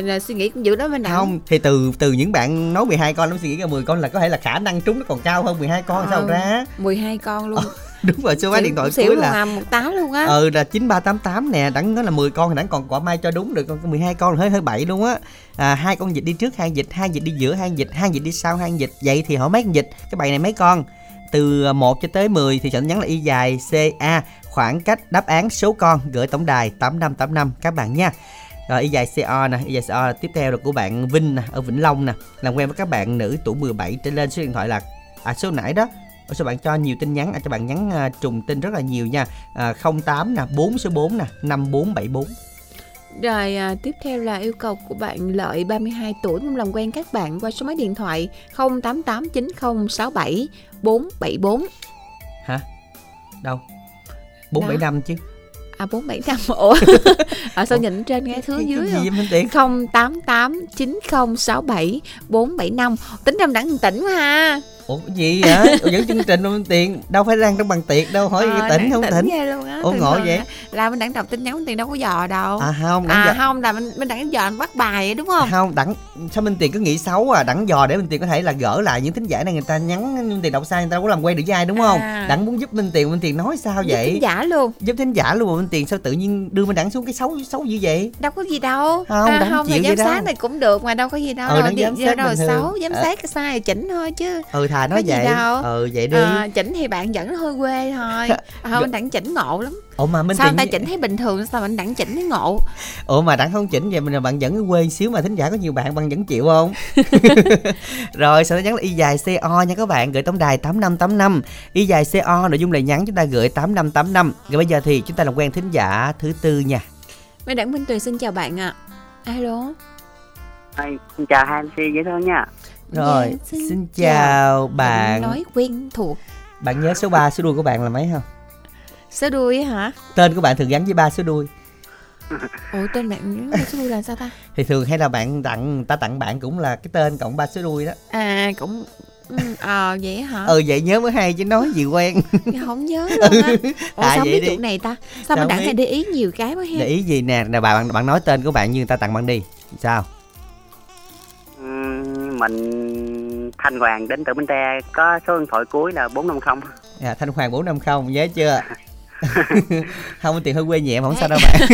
là, suy nghĩ cũng dữ đó mình đẳng không thì từ từ những bạn nói 12 con nó suy nghĩ ra 10 con là có thể là khả năng trúng nó còn cao hơn 12 con sao Ờ. ra. 12 con luôn. *laughs* Đúng rồi số máy điện thoại cuối là à, một tá luôn á. Ừ là 9388 nè đẳng nói là 10 con thì đẳng còn quả mai cho đúng được còn 12 con là hơi hơi bậy luôn á. À, hai con dịch đi trước hai dịch hai dịch đi giữa hai dịch hai dịch đi sau hai dịch vậy thì hỏi mấy con dịch cái bầy này mấy con? Từ 1 cho tới 10 thì chọn nhắn là y dài CA khoảng cách đáp án số con gửi tổng đài 8585 các bạn nha rồi y dài CO nè, y dài CO là tiếp theo là của bạn Vinh nè, ở Vĩnh Long nè, làm quen với các bạn nữ tuổi 17 trở lên số điện thoại là à số nãy đó Ủa sao bạn cho nhiều tin nhắn, à, cho bạn nhắn à, trùng tin rất là nhiều nha. À, 08 nè, 4 số 4 nè, 5474. Rồi à, tiếp theo là yêu cầu của bạn Lợi 32 tuổi mong làm quen các bạn qua số máy điện thoại 088907 474 Hả? Đâu? 475 chứ. à 475 ủa ở *laughs* sao nhìn trên nghe thứ Cái- dưới cái không? gì em Tiện? 088 9067 475 tính ra mình đẳng tỉnh quá ha ủa cái gì vậy? Ủa, dẫn chương trình Minh tiền đâu phải đang trong bằng tiệc đâu hỏi Ờ, tỉnh không tỉnh luôn á Ủa, ngộ vậy? là mình đặng đọc tin nhắn Minh tiền đâu có dò đâu. À không à dò, không là mình mình đặng dò bắt bài vậy, đúng không? Không đặng sao Minh tiền cứ nghĩ xấu à? Đặng dò để Minh tiền có thể là gỡ lại những thính giả này người ta nhắn Minh tiền đọc sai người ta cũng làm quen được với ai đúng không? À. đặng muốn giúp Minh tiền Minh tiền nói sao Giúp vậy? thính giả luôn. Giúp thính giả luôn mà Minh tiền sao tự nhiên đưa Minh đặng xuống cái xấu xấu như vậy? Đâu có gì đâu. Không, à, không thì chịu giám sát này cũng được mà đâu có gì đâu Ừ, đâu. giám sát đâu xấu giám Ờ. sát sai chỉnh thôi chứ. Ừ thà nói Có gì vậy. đâu. ừ vậy đi. À, chỉnh thì bạn vẫn hơi quê thôi. *laughs* À, mình đặng chỉnh ngộ lắm. Ủa mà Minh sao người ta chỉnh thấy bình thường sao mình đặng chỉnh thấy ngộ? Ủa mà đặng không chỉnh vậy mình bạn vẫn quê xíu mà thính giả có nhiều bạn bạn vẫn chịu không? *laughs* Rồi sau đó nhắn là y dài co nha các bạn gửi tổng đài tám năm tám năm. Y dài co nội dung lời nhắn chúng ta gửi tám năm tám năm. Rồi bây giờ thì chúng ta làm quen thính giả thứ tư nha. Mấy đặng Minh Tuyền xin chào bạn ạ. Alo. Hi, xin chào hai MC dễ thương nha. Rồi Dạ, xin, xin chào bạn. Nói quen thuộc. Bạn nhớ số 3 số đuôi của bạn là mấy không? Số đuôi hả? Tên của bạn thường gắn với ba số đuôi. Ủa tên bạn số đuôi là sao ta? Thì thường hay là bạn tặng ta tặng bạn cũng là cái tên cộng ba số đuôi đó. À cũng ừ, ờ vậy hả? Ừ vậy nhớ mới hay chứ nói gì quen. Không nhớ luôn á. *laughs* Ủa À, sao vậy biết chỗ này ta? Sao Sao mình đặng hay để ý nhiều cái quá để ha ý gì nè nè bạn bạn nói tên của bạn như người ta tặng bạn đi. Sao? Ừm, Mình Thanh Hoàng đến từ Bến Tre có số điện thoại cuối là 450. à, thanh hoàng 450 nhớ chưa *laughs* không tiền hơi quê nhẹ mà không sao đâu bạn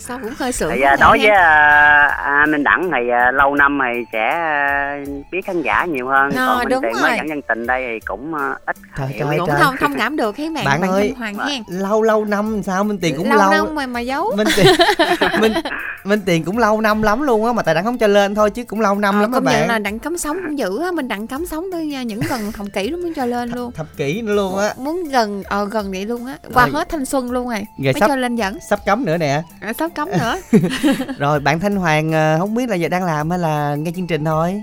*laughs* sao cũng hơi sượng Thì à, đối ha. với à, à, Minh Đẳng thì à, lâu năm thì sẽ à, biết khán giả nhiều hơn. Ờ, Còn Minh đúng Tiền rồi. mới dẫn dân tình đây thì cũng à, ít Trời hiểu. trời. cũng trời. không thông cảm được hết bạn Bạn bạn ơi, Hoàng hen lâu lâu năm sao Minh tiền cũng lâu lâu, năm mà mà giấu Minh tiền *laughs* Minh Minh tiền cũng lâu năm lắm luôn á mà tại đặng không cho lên thôi chứ cũng lâu năm Ờ, lắm các bạn là đặng cấm sống cũng dữ á mình đặng cấm sống tới những gần thập kỷ lắm mới cho lên luôn thập kỷ nữa luôn á muốn gần ờ gần vậy luôn á. Qua Rồi. hết thanh xuân luôn rồi. Rồi mới sắp- cho lên dẫn. sắp cấm nữa nè. À, sắp cấm nữa. *laughs* Rồi bạn thanh hoàng ờ, không biết là giờ đang làm hay là nghe chương trình thôi?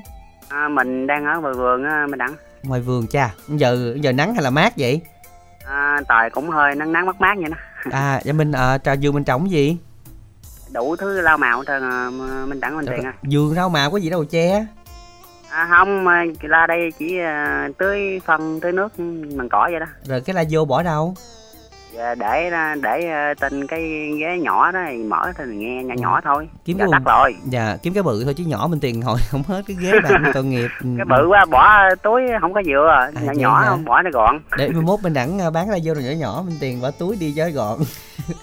À, mình đang ở ngoài vườn á, Minh Đẳng. ngoài vườn cha. Giờ giờ nắng hay là mát vậy? À, trời cũng hơi nắng nắng mát mát vậy đó. *laughs* à dạ mình ờ, trà vườn mình trồng gì? Đủ thứ lau màu trơn à, Minh Đẳng Minh Tiền à. vườn rau màu có gì đâu che À, không, mà la đây chỉ à, tưới phân, tưới nước bằng cỏ vậy đó. rồi cái la vô bỏ đâu Dạ, để để à, trên cái ghế nhỏ đó thì mở thì nghe nhỏ nhỏ thôi. kiếm Dạ cái tắt rồi. dạ kiếm cái bự thôi chứ nhỏ mình tiền hồi không hết cái ghế bạn tội nghiệp *laughs* Ừ. Cái bự quá bỏ túi không có dừa, À, nhỏ nhỏ hả? không bỏ nó gọn. để mai mốt bên đẳng ờ, bán la vô rồi nhỏ nhỏ mình tiền bỏ túi đi cho gọn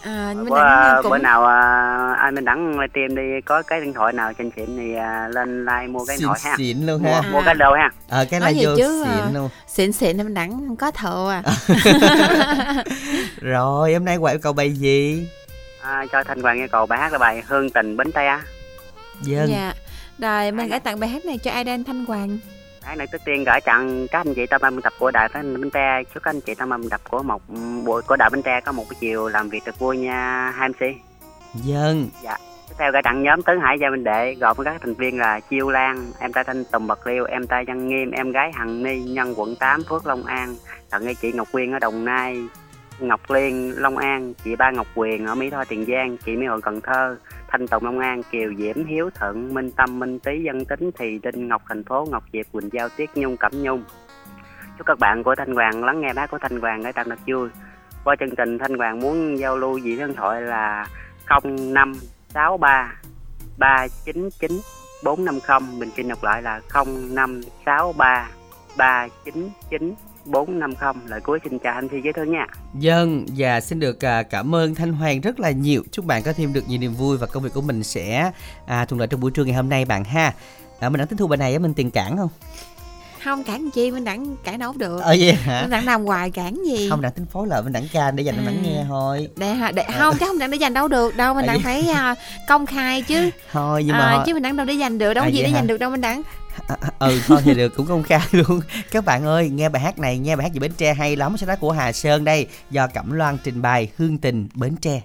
à, *laughs* mình Bữa, đặng cũng bữa nào à, anh Minh Đẳng livestream đi có cái điện thoại nào trên xịn thì à, lên like mua cái điện xịn thoại ha. xịn luôn Mua, ha À. mua cái đồ ha. ờ cái la Nói gì vô chứ, xịn ờ. luôn xịn xịn mình đặng không có thợ à *laughs* rồi hôm nay quậy yêu cầu bài gì À, cho Thanh Hoàng yêu cầu bài hát là bài Hương Tình Bến Tre. dân dạ rồi mình gửi tặng bài hát này cho ai đang thanh hoàng Bài này trước tiên gửi tặng các anh chị tâm âm tập của đài phát Bến Tre. Chúc các anh chị tâm âm tập của một buổi của đài Bến Tre có một cái chiều làm việc thật vui nha hai MC. dân Tiếp theo gửi tặng nhóm Tấn Hải Gia Minh Đệ gồm các thành viên là Chiêu Lan, em trai Thanh Tùng Bạc Liêu, em trai Văn Nghiêm, em gái Hằng Ni, nhân quận 8 Phước Long An, tặng cho chị Ngọc Quyên ở Đồng Nai, Ngọc Liên Long An, chị Ba Ngọc Quyền ở Mỹ Tho Tiền Giang, chị Mỹ Hội Cần Thơ, Thanh Tùng Long An, Kiều Diễm Hiếu Thuận, Minh Tâm Minh Tý Dân Tính Thì Đinh Ngọc Thành Phố, Ngọc Diệp Quỳnh Giao Tiết Nhung Cẩm Nhung. Chúc các bạn của Thanh Hoàng lắng nghe bác của Thanh Hoàng để tặng thật vui. Qua chương trình Thanh Hoàng muốn giao lưu gì điện thoại là 0563 399 450 mình xin đọc lại là 0563 399 450 lời cuối xin chào anh Thi giới thương nha Dân và xin được à, cảm ơn Thanh Hoàng rất là nhiều. Chúc bạn có thêm được nhiều niềm vui và công việc của mình sẽ à, thuận lợi trong buổi trưa ngày hôm nay bạn ha. À, mình đã tính thu bài này á mình tiền cản không? không cản chi mình đặng cản đâu được Ờ vậy hả? mình đặng làm hoài cản gì Không đặng tính phối lợi mình đặng ca để dành cho À. đặng nghe thôi. để, hả? để không chứ không đặng để dành đâu được đâu mình À, vậy- phải à, công khai chứ Thôi nhưng mà à, chứ mình đặng đâu để dành được đâu À, có gì để hả? dành được đâu mình đặng *laughs* ừ thôi thì được, cũng công khai *laughs* luôn. Các bạn ơi, nghe bài hát này, nghe bài hát gì bến tre hay lắm, sẽ tác của hà sơn đây. Do cẩm loan trình bày, hương tình, bến tre.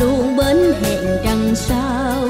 luôn bên hẹn trăng sao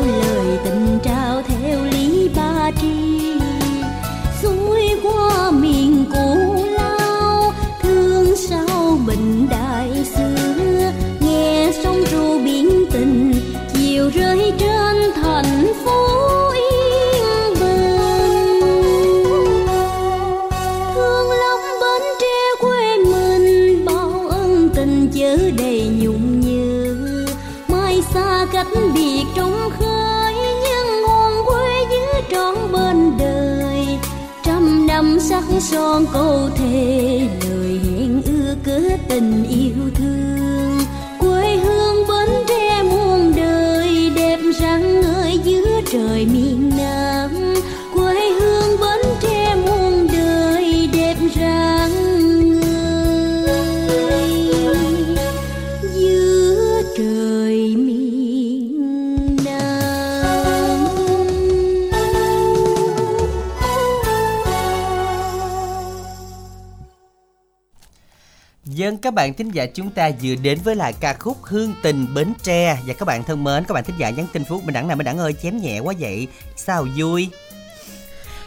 dân các bạn thính giả chúng ta vừa đến với lại ca khúc Hương Tình Bến Tre Và các bạn thân mến, các bạn thính giả nhắn tin phút Mình đẳng nào mình đẳng ơi chém nhẹ quá vậy Sao vui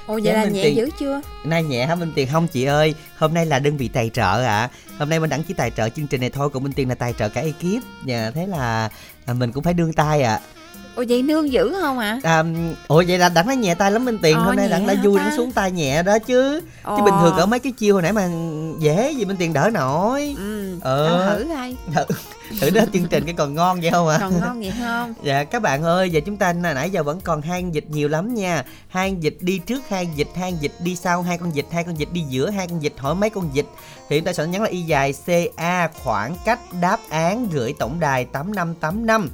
Ồ vậy là nhẹ tiền... dữ chưa? Nay nhẹ hả Minh Tiền? Không chị ơi, hôm nay là đơn vị tài trợ ạ. À. Hôm nay mình đẳng chỉ tài trợ chương trình này thôi, còn Minh Tiền là tài trợ cả ekip. Nhà thế là à, mình cũng phải đương tay ạ. À ủa vậy nương dữ không ạ à, ủa vậy là đặng nó nhẹ tay lắm minh tiền Ờ, hôm nay đặng đã hả vui đặng xuống tay nhẹ đó chứ chứ bình thường ở mấy cái chiêu hồi nãy mà dễ gì minh tiền đỡ nổi ừ Ờ. ờ. thử *laughs* đây thử đó chương trình cái còn ngon vậy không ạ còn ngon vậy không *laughs* Dạ các bạn ơi, giờ chúng ta nãy giờ vẫn còn hai dịch nhiều lắm nha. Hai dịch đi trước, hai dịch, hai dịch đi sau, hai con dịch, hai con dịch đi giữa, hai con dịch hỏi mấy con dịch. Thì chúng ta sẽ nhắn là y dài CA khoảng cách đáp án gửi tổng đài 8585.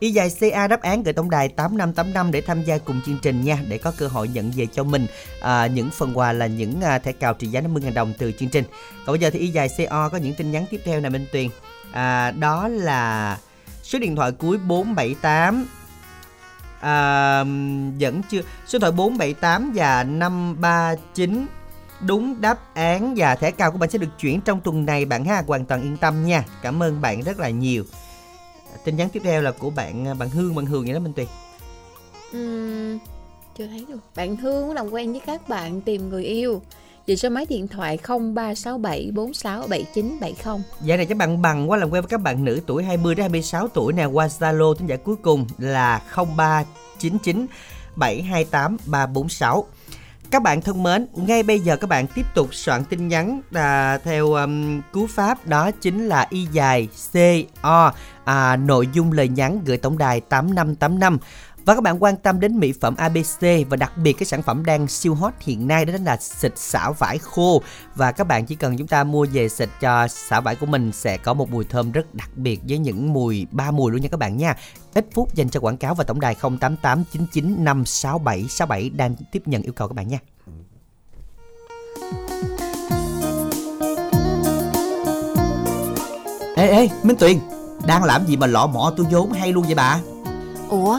Y dài CA đáp án gửi tổng đài 8585 để tham gia cùng chương trình nha để có cơ hội nhận về cho mình à, những phần quà là những à, thẻ cào trị giá 50.000 đồng từ chương trình. Còn bây giờ thì Y dài CO có những tin nhắn tiếp theo nè Minh Tuyền. À, đó là số điện thoại cuối 478 à, vẫn chưa số điện thoại 478 và 539 đúng đáp án và thẻ cào của bạn sẽ được chuyển trong tuần này bạn ha hoàn toàn yên tâm nha cảm ơn bạn rất là nhiều tin nhắn tiếp theo là của bạn bạn Hương bạn Hương vậy đó Minh Tuyền. Ừm, chưa thấy được bạn Hương làm quen với các bạn tìm người yêu. Về số máy điện thoại 0367 467970 Dạ này các bạn bằng qua làm quen với các bạn nữ tuổi 20 đến 26 tuổi nè. Qua Zalo tin giải cuối cùng là 0399 728 346. Các bạn thân mến, ngay bây giờ các bạn tiếp tục soạn tin nhắn à, theo um, cú pháp đó chính là y dài CO à, nội dung lời nhắn gửi tổng đài 8585 và các bạn quan tâm đến mỹ phẩm ABC và đặc biệt cái sản phẩm đang siêu hot hiện nay đó là xịt xả vải khô và các bạn chỉ cần chúng ta mua về xịt cho xả vải của mình sẽ có một mùi thơm rất đặc biệt với những mùi, ba mùi luôn nha các bạn nha. Ít phút dành cho quảng cáo và tổng đài 0889956767 đang tiếp nhận yêu cầu các bạn nha. Ê ê, Minh Tuyền, Đang làm gì mà lọ mọ tôi vốn hay luôn vậy bà Ủa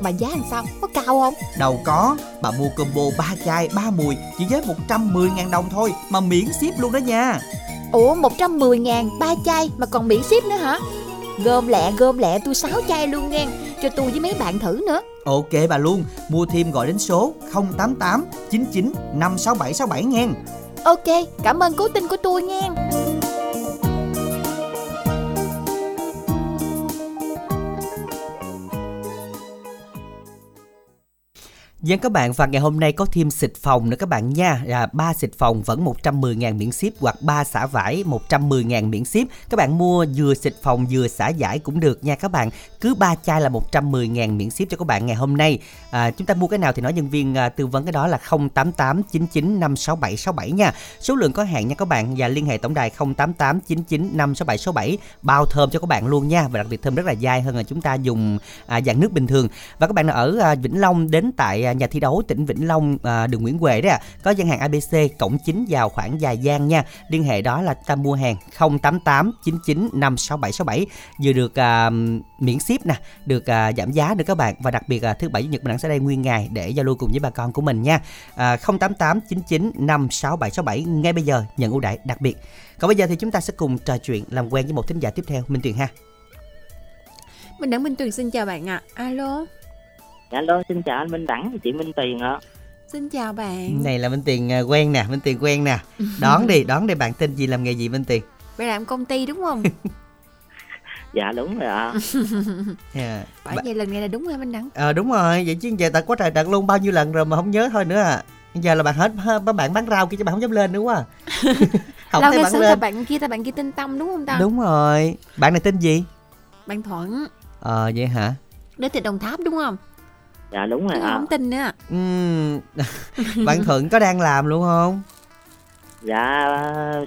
mà giá làm sao? Có cao không? Đâu có, bà mua combo 3 chai 3 mùi chỉ với 110.000 đồng thôi mà miễn ship luôn đó nha. Ủa 110 ngàn ba chai mà còn miễn ship nữa hả? Gom lẹ gom lẹ tôi 6 chai luôn nghe Cho tôi với mấy bạn thử nữa. Ok bà luôn, mua thêm gọi đến số 088 99 56767 nghe. Ok cảm ơn cố tin của tôi nghe Dân các bạn và ngày hôm nay có thêm xịt phòng nữa các bạn nha. À, 3 xịt phòng vẫn 110.000 miễn ship hoặc 3 xả vải 110.000 miễn ship. Các bạn mua vừa xịt phòng vừa xả giải cũng được nha các bạn. Cứ 3 chai là 110 ngàn miễn ship cho các bạn ngày hôm nay. À, Chúng ta mua cái nào thì nói nhân viên à, tư vấn cái đó là 088 99 56767 nha. Số lượng có hạn nha các bạn Và liên hệ tổng đài 088 99 56767 Bao thơm cho các bạn luôn nha Và đặc biệt thơm rất là dai hơn là chúng ta dùng à, dạng nước bình thường. Và các bạn nào ở à, Vĩnh Long đến tại à, nhà thi đấu tỉnh Vĩnh Long à, đường Nguyễn Huệ đấy à, có gian hàng ABC cổng chính vào khoảng dài gian nha. Liên hệ đó là ta mua hàng 088 99 56767 vừa được à, miễn ship nè được à, giảm giá nữa các bạn. Và đặc biệt là thứ bảy chủ nhật mình sẽ đây nguyên ngày để giao lưu cùng với bà con của mình nha. À, 088 99 56767 ngay bây giờ nhận ưu đãi đặc biệt. Còn bây giờ thì chúng ta sẽ cùng trò chuyện làm quen với một thính giả tiếp theo Minh Tuyền ha. Mình Đặng Minh Tuyền xin chào bạn ạ. Alo. Dạ, Alo, xin chào anh Minh Đẳng và chị Minh Tuyền ạ. Xin chào bạn. Này là Minh Tuyền à, quen nè Minh Tuyền quen nè. Đón đi đón đi bạn tên gì làm nghề gì Minh Tuyền? Bạn làm công ty đúng không *laughs* Dạ đúng rồi ạ. yeah. Bởi vậy lần này là đúng rồi Minh Đặng Ờ đúng rồi, vậy chứ giờ tật quá trời tật luôn bao nhiêu lần rồi mà không nhớ thôi nữa à. Giờ là bạn hết bạn bán rau kia chứ bạn không dám lên nữa quá. à. không Lâu thấy bạn lên. bạn kia ta bạn kia tên Tâm đúng không ta Đúng rồi. Bạn này tên gì? Bạn Thuận Ờ vậy hả? Đến từ Đồng Tháp đúng không Dạ đúng rồi ạ. không tin nữa Ừm, *laughs* bạn Thuận có đang làm luôn không? dạ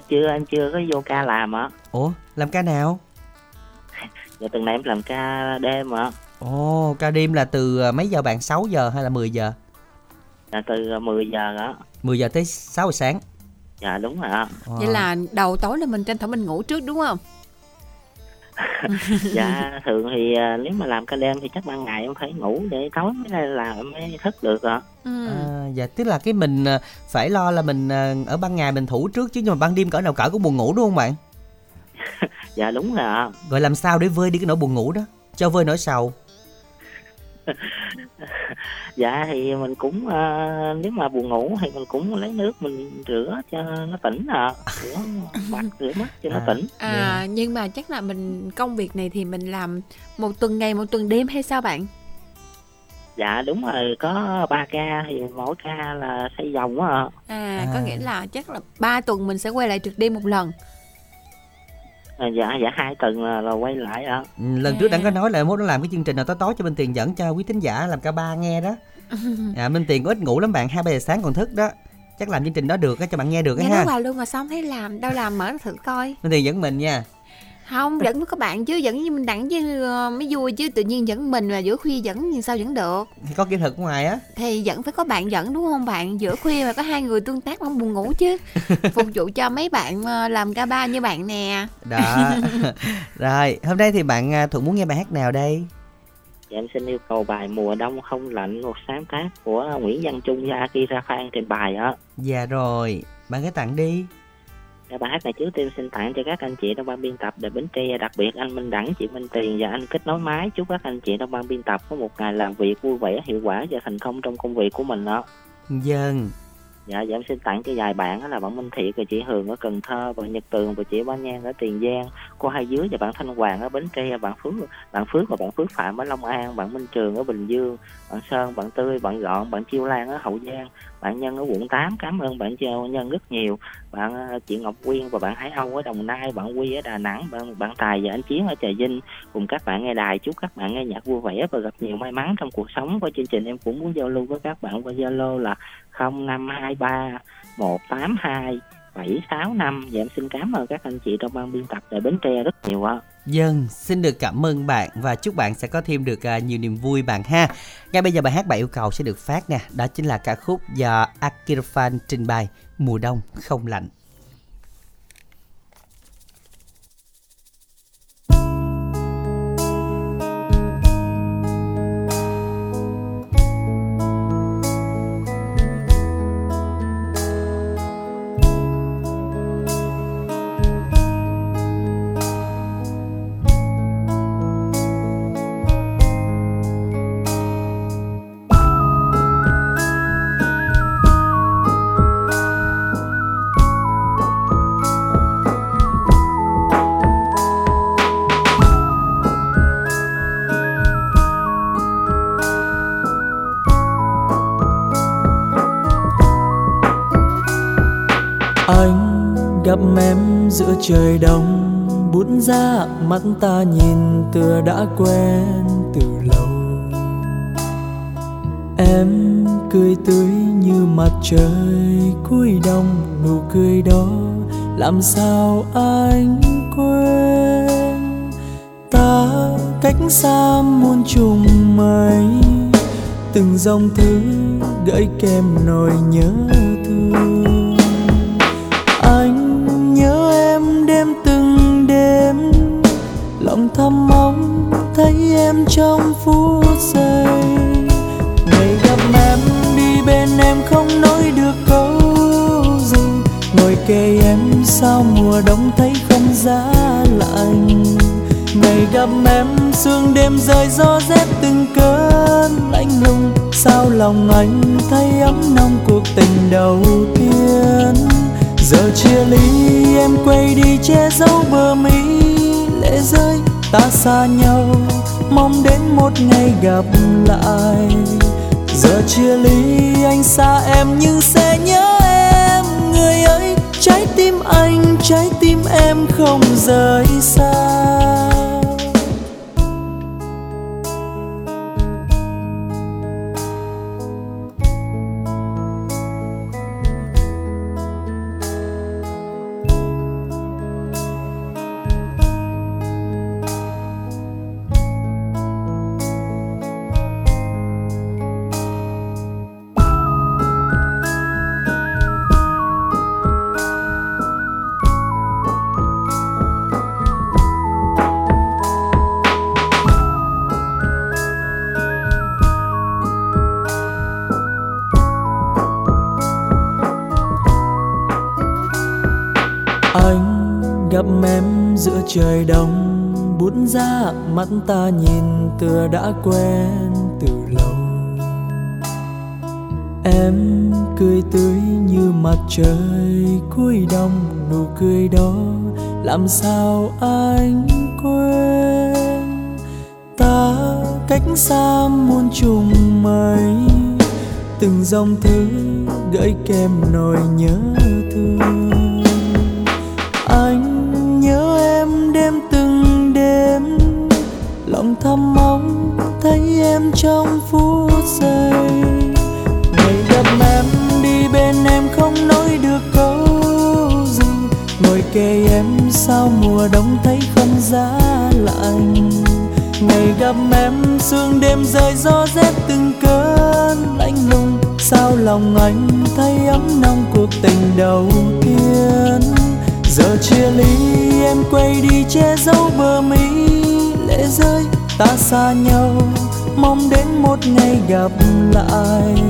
chưa anh chưa có vô ca làm ạ Ủa làm ca nào dạ tuần này em làm ca đêm ạ. Ồ ca đêm là từ à, mấy giờ bạn? 6 giờ hay là 10 giờ? Dạ từ 10 giờ á 10 giờ tới 6 giờ sáng. Dạ đúng rồi ạ. Wow. Vậy là đầu tối là mình tranh thủ mình ngủ trước đúng không? *laughs* dạ thường thì à, nếu mà làm ca đêm thì chắc ban ngày em phải ngủ để tối mới làm mới thức được ạ. Ừ. À, dạ tức là cái mình à, phải lo là mình à, ở ban ngày mình thủ trước chứ nhưng mà ban đêm cỡ nào cỡ cũng buồn ngủ đúng không bạn *laughs* dạ đúng rồi ạ Rồi làm sao để vơi đi cái nỗi buồn ngủ đó Cho vơi nỗi sầu *laughs* dạ thì mình cũng à, nếu mà buồn ngủ thì mình cũng lấy nước mình rửa cho nó tỉnh à rửa *laughs* mặt rửa mắt cho nó À. tỉnh À nhưng mà chắc là mình công việc này thì mình làm một tuần ngày một tuần đêm hay sao bạn? dạ đúng rồi có ba ca thì mỗi ca là xây vòng á ạ À, có À. nghĩa là chắc là 3 tuần mình sẽ quay lại trực đêm một lần. À, dạ dạ hai tuần là, là quay lại ạ Ừ, Lần trước đã có nói là mốt nó làm cái chương trình nào tối tối cho Minh Tiền dẫn cho quý thính giả làm ca ba nghe đó. *laughs* À, Minh Tiền có ít ngủ lắm bạn hai ba giờ sáng còn thức đó. Chắc làm chương trình đó được á cho bạn nghe được á ha. hoài luôn mà không thấy làm, đâu làm mở thử coi. Minh Tiền dẫn mình nha Không, dẫn với các bạn chứ, dẫn như mình đặng chứ ờ, mới vui chứ tự nhiên dẫn mình mà giữa khuya dẫn thì sao dẫn được. Thì có kỹ thuật ngoài á Thì dẫn phải có bạn dẫn đúng không bạn? Giữa khuya mà có hai người tương tác mà không buồn ngủ chứ. *laughs* Phục vụ cho mấy bạn ờ, làm ca ba như bạn nè. Đó *laughs* Rồi hôm nay thì bạn à, Thuận muốn nghe bài hát nào đây dạ em xin yêu cầu bài mùa đông không lạnh một sáng tác của Nguyễn Văn Trung và Akira Phan trên bài ạ Dạ rồi Bạn hãy tặng đi Dạ, bài hát này trước tiên xin tặng cho các anh chị trong ban biên tập để Bến Tre đặc biệt anh Minh Đẳng, chị Minh Tiền và anh Kết Nối Máy. Chúc các anh chị trong ban biên tập có một ngày làm việc vui vẻ, hiệu quả và thành công trong công việc của mình đó Dân vâng. Dạ, dạ em xin tặng cho vài bạn đó là bạn Minh Thiệt và chị Hường ở Cần Thơ, bạn Nhật Tường và chị Bán Nhan ở Tiền Giang, cô Hai Dưới và bạn Thanh Hoàng ở Bến Tre, bạn Phước, bạn Phước và bạn Phước Phạm ở Long An, bạn Minh Trường ở Bình Dương, bạn Sơn, bạn Tươi, bạn Gọn, bạn Chiêu Lan ở Hậu Giang, bạn Nhân ở quận 8, cảm ơn bạn Châu Nhân rất nhiều, bạn à, chị Ngọc Quyên và bạn Hải Âu ở Đồng Nai, bạn Quy ở Đà Nẵng, bạn bạn Tài và anh Chiến ở Trà Vinh, cùng các bạn nghe đài chúc các bạn nghe nhạc vui vẻ và gặp nhiều may mắn trong cuộc sống. Qua chương trình em cũng muốn giao lưu với các bạn qua Zalo là 0523 182 765 và em xin cảm ơn các anh chị trong ban biên tập tại Bến Tre rất nhiều ạ. Dân xin được cảm ơn bạn và chúc bạn sẽ có thêm được à, nhiều niềm vui bạn ha. Ngay bây giờ bài hát bạn yêu cầu sẽ được phát nè, đó chính là ca khúc do Akira trình bày Mùa đông không lạnh. Trời đông, bút ra mắt ta nhìn tựa đã quen từ lâu. Em cười tươi như mặt trời cuối đông, nụ cười đó làm sao anh quên? Ta cách xa muôn trùng mây, từng dòng thư gợi kèm nỗi nhớ. Em trong phút giây. Ngày gặp em đi bên em không nói được câu gì. Ngồi kề em sao mùa đông thấy không giá lạnh. Ngày gặp em, sương đêm rơi gió rét từng cơn lạnh lùng. Sao lòng anh thấy ấm nồng cuộc tình đầu tiên? Giờ chia ly, em quay đi che giấu bờ mi lệ rơi. Ta xa nhau mong đến một ngày gặp lại. Giờ chia ly anh xa em nhưng sẽ nhớ em. Người ơi trái tim anh, trái tim em không rời xa. Trời đông, bút ra mắt ta nhìn, tựa đã quen từ lâu. Em cười tươi như mặt trời cuối đông, nụ cười đó làm sao anh quên? Ta cách xa muôn trùng mây, từng dòng thư gửi kèm nỗi nhớ thương. Giá lạnh. Ngày gặp em, sương đêm rơi, gió rét từng cơn lạnh lùng. Sao lòng anh thấy ấm nồng cuộc tình đầu tiên? Giờ chia ly, em quay đi che giấu bờ mi lệ rơi. Ta xa nhau, mong đến một ngày gặp lại.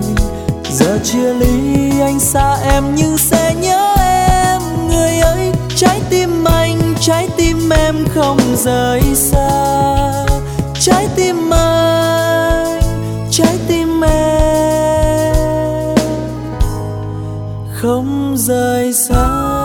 Giờ chia ly, anh xa em nhưng sẽ nhớ em. Người ơi trái tim anh trái tim em không rời xa. Trái tim anh, trái tim em không rời xa.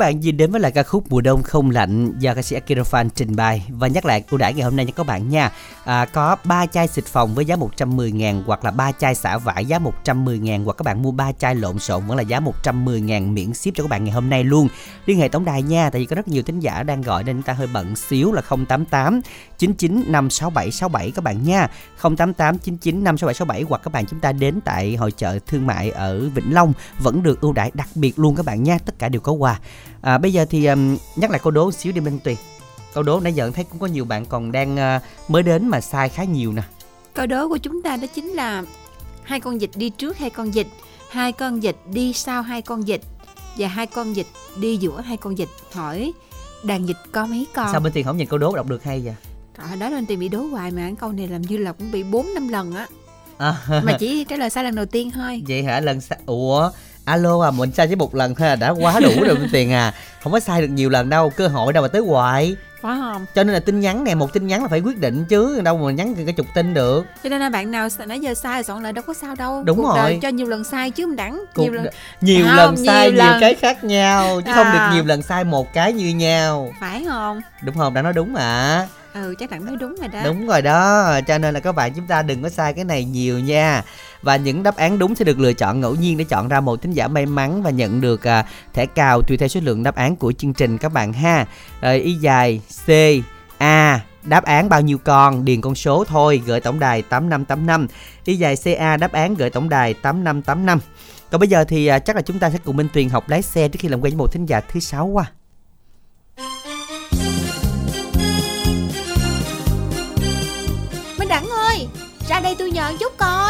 Bạn nhìn đến với lại ca khúc Mùa đông không lạnh do ca sĩ Akira Fan trình bày và nhắc lại ưu đãi ngày hôm nay nha các bạn nha. À, có 3 chai xịt phòng với giá 110 000 hoặc là 3 chai xả vải giá 110 000 hoặc các bạn mua 3 chai lộn xộn vẫn là giá 110 000 miễn ship cho các bạn ngày hôm nay luôn. Liên hệ tổng đài nha, tại vì có rất nhiều thính giả đang gọi nên chúng ta hơi bận xíu là 088 99 567 67 các bạn nha. 088 99 567 67 hoặc các bạn chúng ta đến tại hội chợ thương mại ở Vĩnh Long vẫn được ưu đãi đặc biệt luôn các bạn nha. Tất cả đều có quà. À, bây giờ thì um, nhắc lại câu đố xíu đi Minh Tuyền. Câu đố nãy giờ thấy cũng có nhiều bạn còn đang uh, mới đến mà sai khá nhiều nè. Câu đố của chúng ta đó chính là hai con vịt đi trước hai con vịt, hai con vịt đi sau hai con vịt và hai con vịt đi giữa hai con vịt. Hỏi đàn vịt có mấy con? Sao bên Tuyền không nhìn câu đố đọc được hay vậy? Trời đó nên tìm bị đố hoài mà câu này làm như là cũng bị 4 năm lần á. À, Mà chỉ trả lời sai lần đầu tiên thôi. vậy hả lần sai ủa alo à mình sai chỉ một lần thôi là đã quá đủ rồi Tuyền à không có sai được nhiều lần đâu cơ hội đâu mà tới hoài Phải không? cho nên là tin nhắn này một tin nhắn là phải quyết định chứ đâu mà nhắn cả chục tin được Cho nên là bạn nào nãy giờ sai soạn lại đâu có sao đâu. Đúng Cuộc rồi. đời cho nhiều lần sai chứ mình đẳng Cuộc nhiều lần. nhiều Không, lần sai nhiều nhiều, lần. cái khác nhau chứ không được À. nhiều lần sai một cái như nhau Phải không? đúng không đã nói đúng mà Ừ chắc đẳng nói đúng rồi đó. Đúng rồi đó, cho nên là các bạn chúng ta đừng có sai cái này nhiều nha. Và những đáp án đúng sẽ được lựa chọn ngẫu nhiên để chọn ra một thính giả may mắn và nhận được à, thẻ cào tùy theo số lượng đáp án của chương trình các bạn ha. Rồi y dài C A đáp án bao nhiêu con điền con số thôi gửi tổng đài 8585 y dài CA đáp án gửi tổng đài 8585 còn bây giờ thì à, chắc là chúng ta sẽ cùng Minh Tuyền học lái xe trước khi làm quen với một thính giả thứ sáu qua Minh Đẳng ơi, ra đây tôi nhờ chút coi.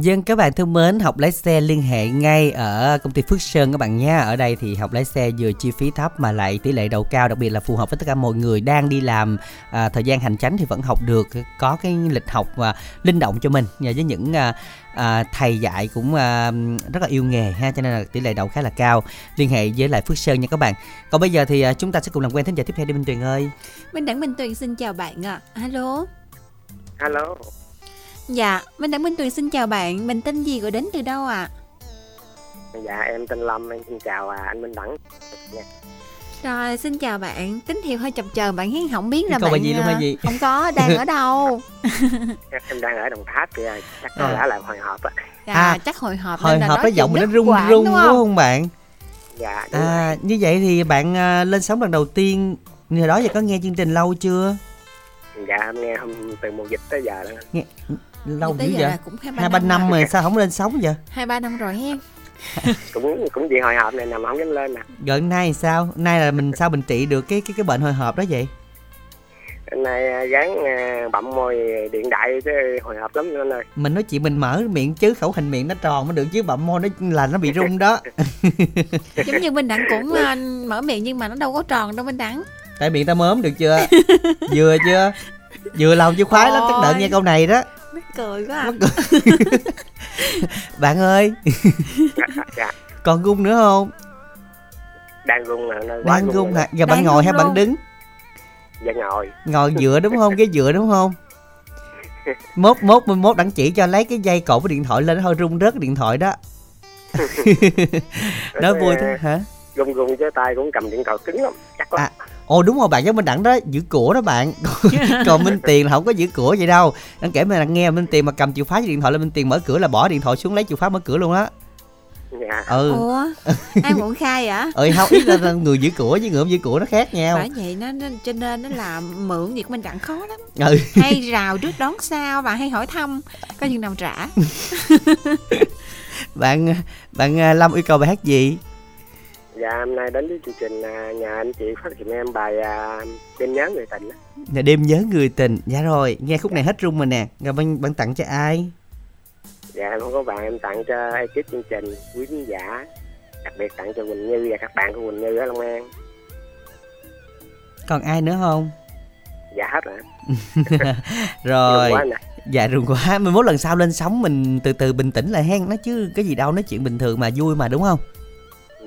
Dân các bạn thân mến, học lái xe liên hệ ngay ở công ty Phước Sơn các bạn nha. Ở đây thì học lái xe vừa chi phí thấp mà lại tỷ lệ đậu cao, đặc biệt là phù hợp với tất cả mọi người đang đi làm à, thời gian hành chánh thì vẫn học được, có cái lịch học à, linh động cho mình và với những à, à, thầy dạy cũng à, rất là yêu nghề ha, cho nên là tỷ lệ đậu khá là cao. Liên hệ với lại Phước Sơn nha các bạn. Còn bây giờ thì à, chúng ta sẽ cùng làm quen thính giả tiếp theo đi Minh Tuyền ơi. Minh Đẳng Minh Tuyền xin chào bạn ạ. À. Alo. Alo, Dạ, Minh Đẳng Minh Tuyền xin chào bạn. Mình tên gì gọi đến từ đâu ạ? À? dạ em tên Lâm, em xin chào à, anh Minh Đẳng. Dạ. Rồi, xin chào bạn. Tín hiệu hơi chập chờn bạn hiến không biết là Câu bạn gì luôn à, hay gì? không có đang ở đâu. em đang ở Đồng Tháp kìa, chắc có À. lẽ là hồi họp á. Dạ, À, chắc hồi hộp Hồi hộp cái giọng mình nó rung rung đúng đúng không? không bạn? Dạ, đúng rồi. À, như vậy thì bạn à, lên sóng lần đầu tiên hồi đó giờ có nghe chương trình lâu chưa? dạ em nghe hôm từ mùa dịch tới giờ đó. Nghe lâu dữ giờ vậy? cũng hai ba năm rồi. rồi sao không lên sóng vậy? Hai ba năm rồi hen. *laughs* Cũng cũng vì hồi họp này nằm không dám lên nè. Rồi nay sao? Nay là mình sao mình trị được cái cái cái bệnh hồi hộp đó vậy? Hôm nay à, gán à, bậm môi điện đại chứ hồi hộp lắm anh ơi. Mình nói chuyện mình mở miệng chứ khẩu hình miệng nó tròn mới được chứ bậm môi nó là nó bị rung đó. *laughs* Giống như Minh Đẳng cũng à, mở miệng nhưng mà nó đâu có tròn đâu Minh Đẳng. Tại miệng ta mớm được chưa? Vừa chưa? Vừa lòng chứ khoái lắm, chắc đợi nghe câu này đó. Cười quá à. *laughs* Bạn ơi, Dạ, dạ. còn gung nữa không? đang rung nè, Đang gung rồi. hả? Giờ bạn ngồi hay rung bạn đứng? Dạ ngồi. Ngồi dựa đúng không? Cái dựa đúng không? *laughs* Mốt mốt mốt đặng chỉ cho lấy cái dây cột cái điện thoại lên hơi rung rớt cái điện thoại đó. *laughs* Nói vui thế hả? Rung rung chứ tay cũng cầm điện thoại cứng lắm, chắc lắm. À, Ồ đúng rồi bạn giống Minh Đẳng đó giữ của đó bạn *laughs* *laughs* Còn Minh Tiền là không có giữ của vậy đâu Đang kể mình nghe Minh Tiền mà cầm chìa khóa với điện thoại lên Minh Tiền mở cửa là bỏ điện thoại xuống lấy chìa khóa mở cửa luôn á Dạ. Ừ Ủa, *laughs* ai muốn khai hả? Ừ không ý là người giữ của với người không giữ của nó khác nhau Bởi vậy nó, nó cho nên nó là mượn việc Minh Đẳng khó lắm. Ừ Hay rào trước đón sau và hay hỏi thăm có chừng nào trả. Bạn bạn à, Lâm yêu cầu bài hát gì Dạ hôm nay đến với chương trình à, nhà anh chị phát hiện em bài à, đêm nhớ người tình. Là đêm nhớ người tình. Dạ rồi nghe khúc này hết rung rồi nè. Rồi bạn, bạn tặng cho ai? Dạ em không có bạn em tặng cho ekip chương trình quý khán giả. Đặc biệt tặng cho Quỳnh Như và các bạn của Quỳnh Như ở Long An. Còn ai nữa không? Dạ hết rồi. *laughs* Rồi. Quá. Dạ rùng quá. Mình mốt lần sau lên sóng mình từ từ bình tĩnh lại hen. Nó chứ cái gì đâu nói chuyện bình thường mà vui mà đúng không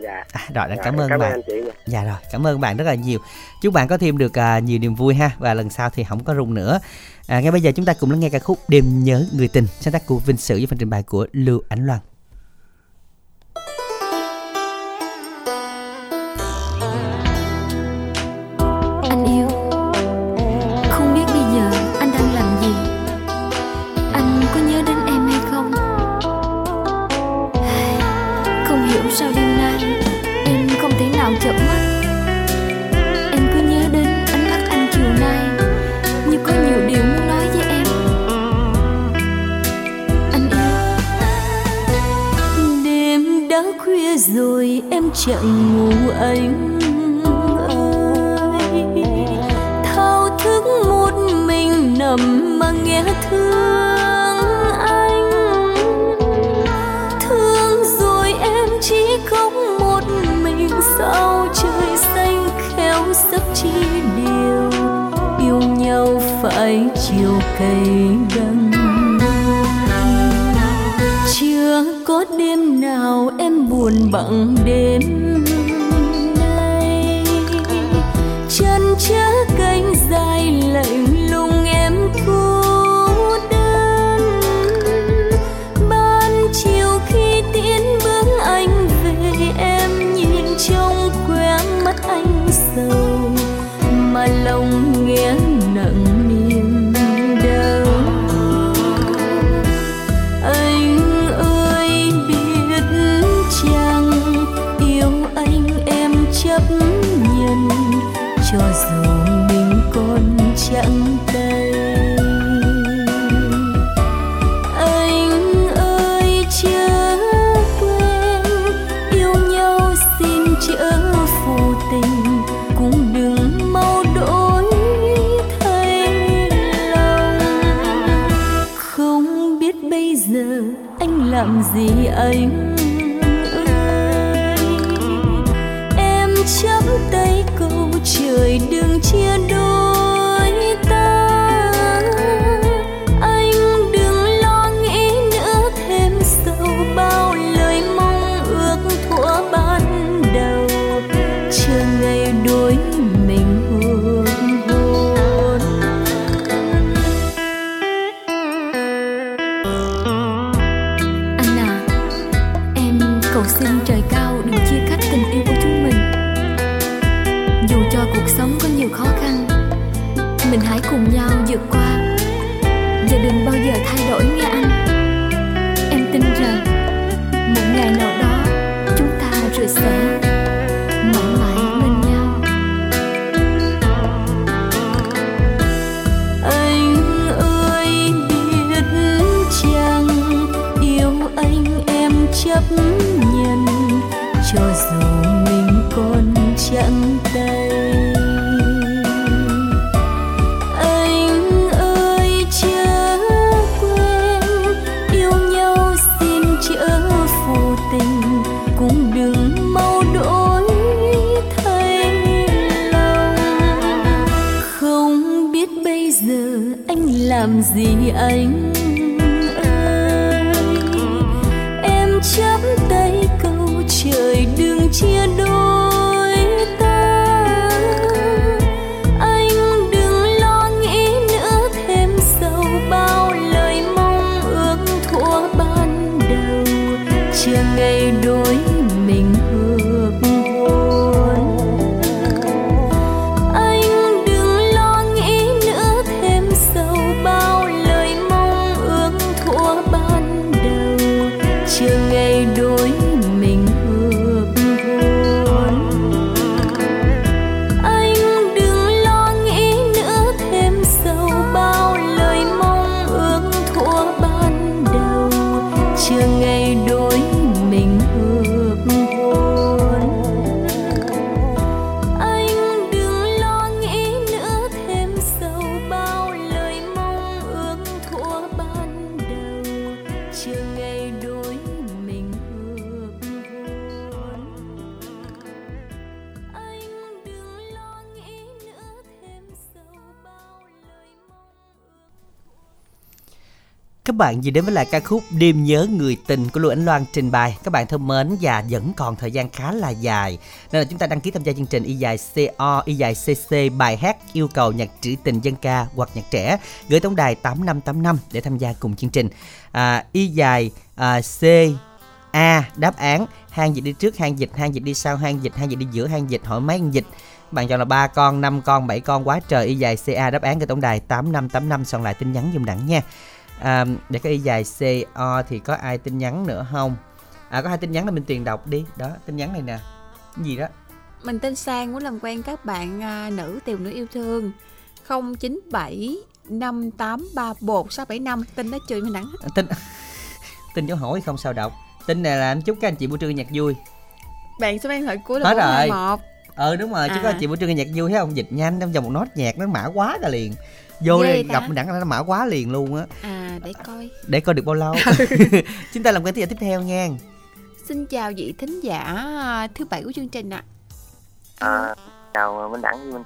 Dạ. à, Rồi đã Dạ, cảm ơn cảm ơn bạn anh chị nha. Dạ rồi, cảm ơn bạn rất là nhiều. Chúc bạn có thêm được à, nhiều niềm vui ha và lần sau thì không có rung nữa. À, ngay bây giờ chúng ta cùng lắng nghe ca khúc Đêm nhớ người tình sáng tác của Vinh Sử với phần trình bày của Lưu Ánh Loan. Rồi em chẳng ngủ anh ơi. Thao thức một mình nằm mà nghe thương anh. Thương rồi em chỉ không một mình sao trời xanh khéo sắp chi điều yêu nhau phải chiều cay đắng. Có đêm nào em buồn bằng đêm? Các bạn vừa đến với lại ca khúc Đêm nhớ người tình của Lưu Ánh Loan trình bày. Các bạn thân mến và vẫn còn thời gian khá là dài. Nên là chúng ta đăng ký tham gia chương trình Y dài CO, Y dài CC bài hát yêu cầu nhạc trữ tình dân ca hoặc nhạc trẻ gửi tổng đài 8585 để tham gia cùng chương trình. À, y dài à, C A đáp án hang dịch đi trước hang dịch hang dịch đi sau hang dịch hang dịch đi giữa hang dịch hỏi mấy hang dịch bạn chọn là ba con năm con bảy con quá trời y dài CA đáp án cái tổng đài 8585 soạn lại tin nhắn dùm đẳng nha à, để cái y dài CO thì có ai tin nhắn nữa không? À có hai tin nhắn là mình tiền đọc đi. Đó tin nhắn này nè. Cái gì đó? Mình tên Sang muốn làm quen các bạn à, nữ tìm nữ yêu thương. 097 5831 675 Tin đó chơi mình đẳng tin *laughs* tin dấu hỏi không sao đọc. Tin này là anh chúc các anh chị buổi trưa nhạc vui. Bạn số điện thoại cuối Hết là rồi. 421 ờ đúng rồi chúc các À. anh chị buổi trưa nhạc vui thấy không? Dịch nhanh trong vòng một nốt nhạc nó mã quá cả liền vô đây ta. gặp mình đẳng nó mã quá liền luôn á. À để coi. Để coi được bao lâu. *laughs* Chúng ta làm quen thính giả tiếp theo nha. Xin chào vị thính giả à, thứ bảy của chương trình ạ. À, chào Minh Đẳng Minh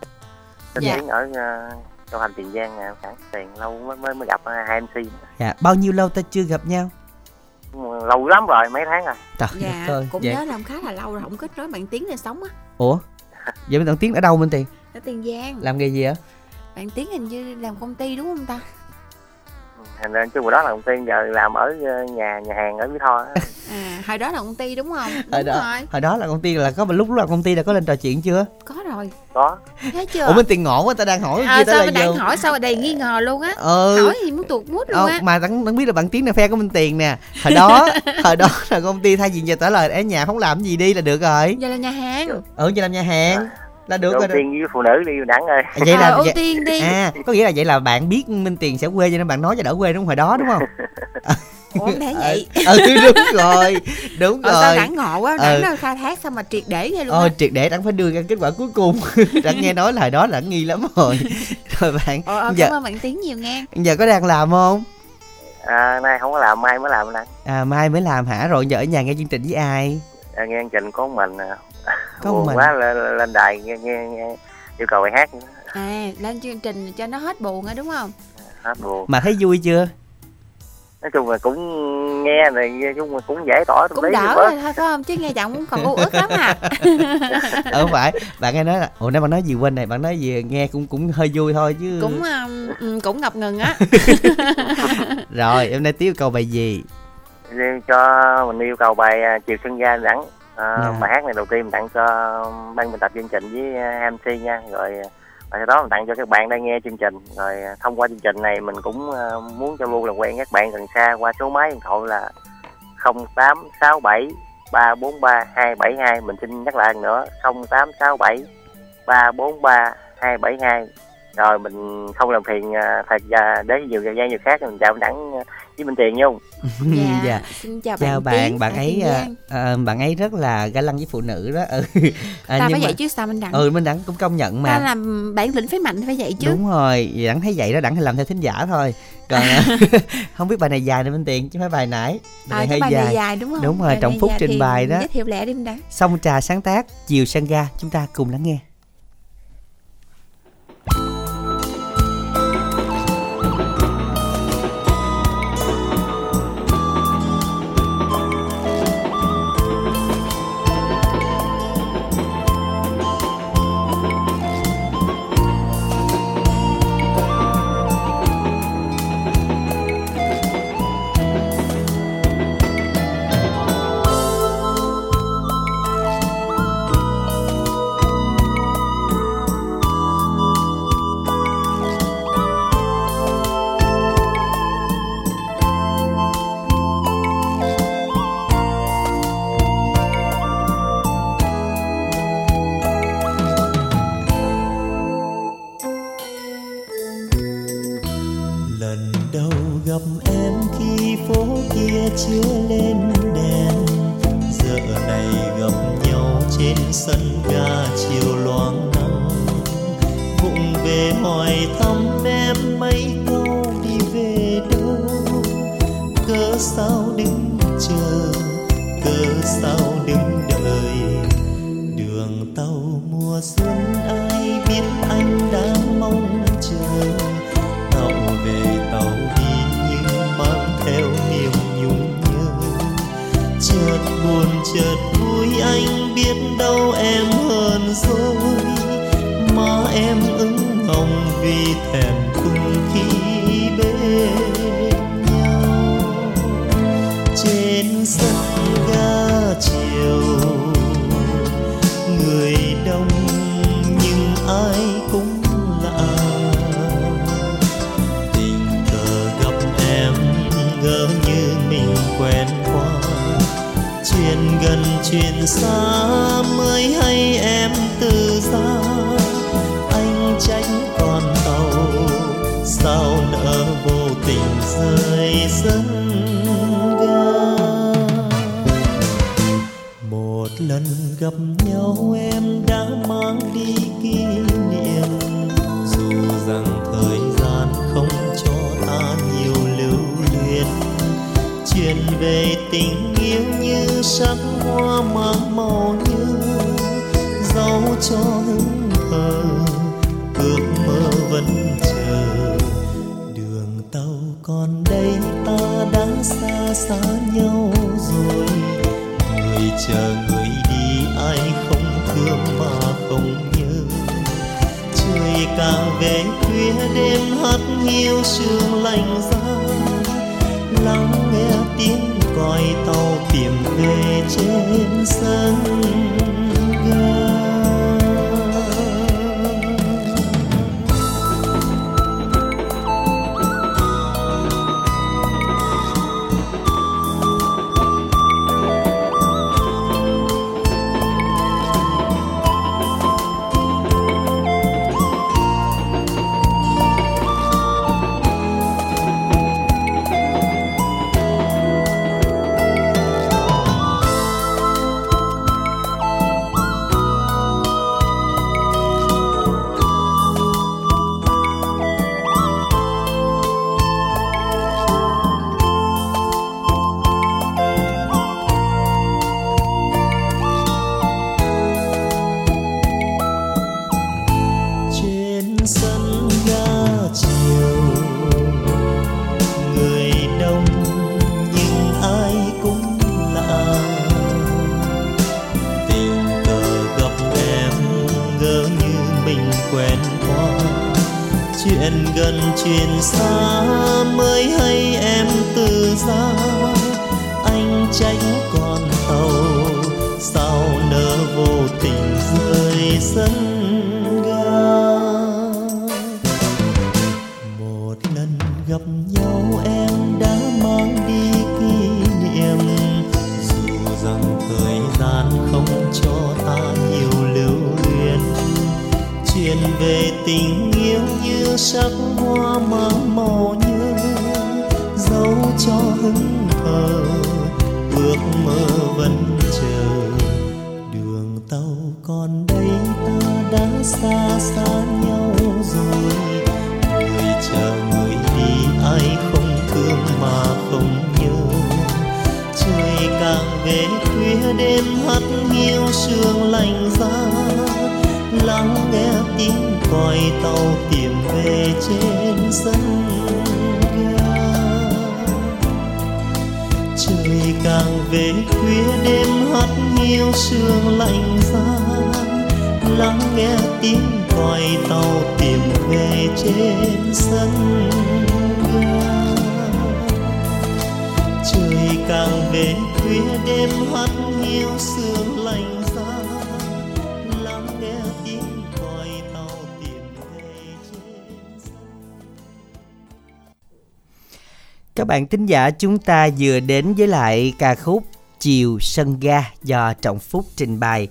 Tên Dạ. Ở uh, Châu Thành Tiền Giang nè, cảng tiền lâu mới mới, mới gặp uh, hai MC dạ bao nhiêu lâu ta chưa gặp nhau? Lâu lắm rồi mấy tháng rồi. Trời Dạ ơi cũng vậy nhớ làm khá là lâu rồi không kết nối bạn Tiến này sống á. Ủa? Vậy tặng tiếng ở đâu minh tiền? Ở Tiền Giang. Làm nghề gì á Bạn Tiến hình như làm công ty đúng không ta? Thành ra chứ hồi đó là công ty giờ làm ở uh, nhà nhà hàng ở Mỹ Tho á. *laughs* À hồi đó là công ty đúng không? Hồi Đúng đó rồi. hồi đó là công ty là có lúc lúc là công ty đã có lên trò chuyện chưa? Có rồi. Có. Thấy chưa? Ủa minh tiền ngộ quá ta đang hỏi à, sao là mà đang hỏi sao mà đầy nghi ngờ luôn á? Ừ. Hỏi gì muốn tuột mút luôn Ờ, á. mà đặng đặng biết là bạn tiếng là phe của minh tiền nè. Hồi đó *laughs* hồi đó là công ty thay vì giờ trả lời ở nhà không làm gì đi là được rồi. Giờ là nhà hàng. Ừ giờ làm nhà hàng là được rồi tiên với phụ nữ đi đẳng ơi vậy là Ờ, ưu vậy- tiên đi. à có nghĩa là vậy là bạn biết Minh Tiền sẽ quê cho nên bạn nói cho đỡ quê đúng hồi đó đúng không? *laughs* Ủa không thể vậy? *laughs* Ừ đúng rồi đúng Ờ, rồi. sao đẳng ngộ quá đẳng Ừ. nó khai thác sao mà triệt để vậy luôn Ôi triệt để đặng phải đưa ra kết quả cuối cùng. *laughs* Đặng nghe nói lời đó là nghi lắm rồi. Rồi bạn Ờ, ờ, giờ cảm ơn bạn tiến nhiều nghe giờ có đang làm không? À, nay không có làm mai mới làm nè. À mai mới làm hả? Rồi giờ ở nhà nghe chương trình với ai? À, nghe chương trình có mình à. Có buồn mình. quá lên, lên đài nghe, nghe, nghe yêu cầu bài hát à lên chương trình cho nó hết buồn á đúng không? Hết buồn. Mà thấy vui chưa? Nói chung là cũng nghe này nói chung là cũng giải tỏa cũng đỡ rồi thôi phải không? Chứ nghe giọng cũng còn u ức lắm à. *laughs* Ờ phải bạn nghe nói là ủa nếu bạn nói gì quên này bạn nói gì nghe cũng cũng hơi vui thôi chứ. Cũng um, ừ, cũng ngập ngừng á. *laughs* Rồi em nay tiếp yêu cầu bài gì? Cho mình yêu cầu bài à, chiều sân ga đẳng à, Dạ. bài hát này đầu tiên mình tặng cho ban biên tập chương trình với à, MC nha. Rồi và sau đó mình tặng cho các bạn đang nghe chương trình. Rồi thông qua chương trình này mình cũng muốn cho luôn làm quen các bạn gần xa qua số máy điện thoại là 0867 343 272 mình xin nhắc lại lần nữa 0867 343 272 rồi mình không làm phiền thời gian đến nhiều thời gian nhiều khác mình chào đẳng với Minh Tiền nha không *laughs* dạ. xin chào, chào bạn bạn. Tiến bạn ở ấy à, à, bạn ấy rất là ga lăng với phụ nữ đó. Ừ. À, ta nhưng phải mà- vậy chứ sao mình đặng? Ừ minh đẳng cũng công nhận mà. Ta làm bản lĩnh phải mạnh phải vậy chứ. Đúng rồi. Đẳng thấy vậy đó đẳng hay làm theo thính giả thôi. Còn à, *laughs* *laughs* không biết bài này dài nên minh tiền chứ phải bài nãy. À, này bài này dài. đúng không? Đúng rồi Bài trọng phúc dài trình bày đó. giới thiệu lẹ đi mình đặng. Song trà sáng tác chiều sân ga chúng ta cùng lắng nghe chuyện gần chuyện xa, mới hay em từ xa. Anh tránh con tàu, sao nỡ vô tình rơi sân ga? Một lần gặp nhau em đã mang đi kỷ niệm. Dù rằng thời gian không cho ta nhiều lưu luyến, chuyện về tình sắc hoa mang màu như dấu cho hứng thờ. Ước mơ vẫn chờ. Đường tàu còn đây, ta đã xa xa nhau rồi. Người chờ người đi, ai không thương mà không nhớ. Trời càng về khuya đêm hát hiu sương lạnh giá lắng nghe tiếng còi tàu tìm về trên sân. Ta đã xa xa nhau rồi. Người chờ người đi ai không thương mà không nhớ. Trời càng về khuya, đêm hắt hiu sương lạnh giá. Lắng nghe tiếng còi tàu tìm về trên sân ga. Trời càng về khuya, đêm hắt hiu sương lạnh giá lắng nghe tiếng còi tàu tìm về trên sân ga. Trời càng về khuya, đêm hắt hiu sương lạnh giá lắng nghe tiếng còi tàu tìm về trên sân Các bạn thính giả, chúng ta vừa đến với lại ca khúc Chiều sân ga do Trọng Phúc trình bày.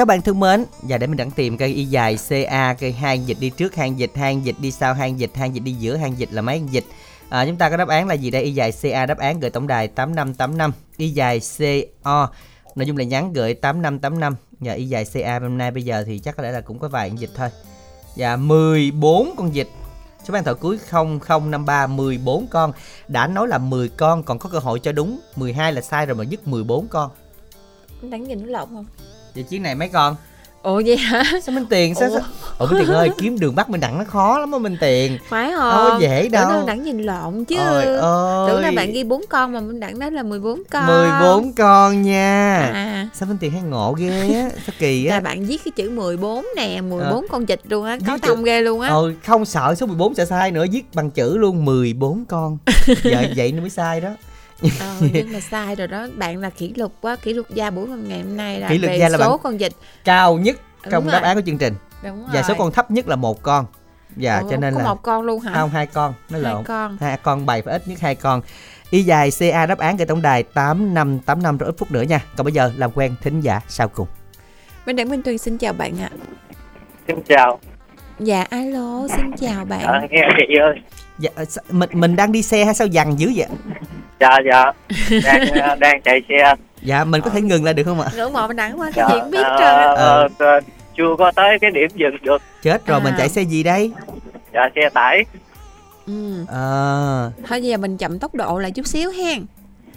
Các bạn thân mến, và để mình đẳng tìm cây y dài CA, cây hang dịch đi trước hang dịch, hang dịch đi sau hang dịch, hang dịch đi giữa hang dịch là mấy hang dịch. À, chúng ta có đáp án là gì đây? Y dài CA đáp án gửi tổng đài 8585. Y dài CO nội dung là nhắn gửi 8585. Và y dài CA hôm nay bây giờ thì chắc có lẽ là cũng có vài con dịch thôi. Và 14 con dịch Số bàn thợ cuối 0053 14 con Đã nói là 10 con còn có cơ hội cho đúng 12 là sai rồi mà dứt 14 con Đáng nhìn nó lộn không? Vậy chuyến này mấy con Ủa vậy hả? Sao Minh Tiền sao, Ủa? sao? Ủa Minh Tiền ơi kiếm đường bắt Minh Đặng nó khó lắm á Minh Tiền Phải không? có dễ đâu. Tưởng đâu đẳng nhìn lộn chứ. Ôi ơi. Tưởng là bạn ghi 4 con mà mình đẳng nói là 14 con. 14 con nha À. Sao Minh Tiền hay ngộ ghê á Sao kỳ Là á bạn viết cái chữ 14 nè, 14 Ờ. con vịt luôn á, có thông ghê luôn á. Ờ không sợ số 14 sợ sai nữa Viết bằng chữ luôn 14 con Vậy *laughs* vậy nó mới sai đó Ờ, *laughs* nhưng mà sai rồi đó, bạn là kỷ lục quá, kỷ lục gia buổi hôm ngày hôm nay là Kỷ lục về gia là số con vịt. Cao nhất Đúng trong rồi. đáp án của chương trình Đúng Và số con thấp nhất là một con Dạ Ủa, cho nên có là một con luôn hả? Không hai con nó Hai lộn con. hai con bày phải ít nhất hai con y dài ca đáp án gửi tổng đài tám năm tám năm rồi ít phút nữa nha còn bây giờ làm quen thính giả sau cùng Minh Đẳng Minh Tuyền xin chào bạn ạ. xin chào Dạ alo, xin chào bạn. à, nghe chị ơi dạ, ờ, mình mình đang đi xe hay sao dằn dữ vậy? Dạ dạ. Đang ờ, đang chạy xe. Dạ mình có thể ngừng lại được không ạ? Ngưỡng mộ Minh Đẳng quá, cái dạ, gì cũng biết ờ, trơn á. ờ, ờ, chưa có tới cái điểm dừng được. Chết rồi mình À. chạy xe gì đây? Dạ xe tải. Ừ. à, Thôi giờ mình chậm tốc độ lại chút xíu hen.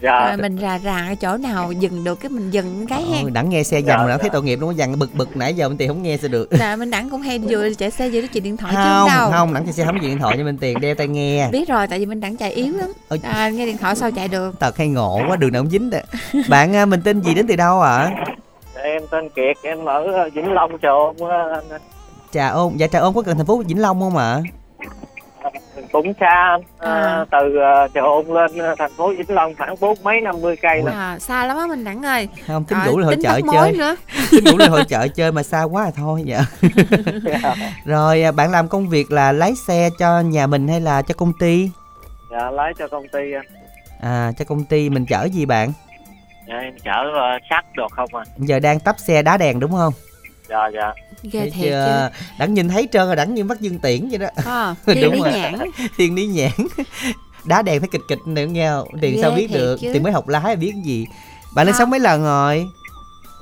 Dạ Rồi mình rà rà ở chỗ nào dừng được cái mình dừng cái hen. Ôi, đặng nghe xe dằn Dạ, mà đặng thấy dạ. tội nghiệp luôn dằn bực bực nãy giờ mình tiền không nghe sao được Là Minh Đẳng cũng hay vừa chạy xe vừa nói chuyện điện thoại chứ không đâu. không đặng chạy xe không có điện thoại cho mình tiền đeo tai nghe Biết rồi, tại vì Minh Đẳng chạy yếu lắm. À, nghe điện thoại sao chạy được. tật hay ngộ quá đường nào cũng dính đó bạn à, mình tên gì đến từ đâu ạ em tên kiệt em ở ờ, vĩnh long chợ ôn á, anh. trà ôn dạ trà ôn có gần thành phố vĩnh long không ạ cũng xa. Ờ, À. từ ờ, chợ ôn lên ờ, thành phố vĩnh long khoảng bốn mấy năm mươi cây lận. À, xa lắm á Minh Đẳng ơi. không tính đủ là hội chợ chơi nữa. *laughs* tính đủ là hội chợ chơi mà xa quá à thôi dạ *laughs* rồi à, bạn làm công việc là lái xe cho nhà mình hay là cho công ty dạ lái cho công ty anh. à cho công ty mình chở gì bạn dạ em chở sắt được không à giờ đang tắp xe đá đèn đúng không dạ dạ. Ghê thiệt chứ. chưa đặng nhìn thấy trơn rồi đặng như bắt dương tiễn vậy đó. À, *laughs* thiên lý rồi. nhãn. thiên lý nhãn. Đá đèn thấy kịch kịch nữa nghe không? Tiền sao biết được? chứ. tiền mới học lái biết gì? Bạn lên Không. sống mấy lần rồi?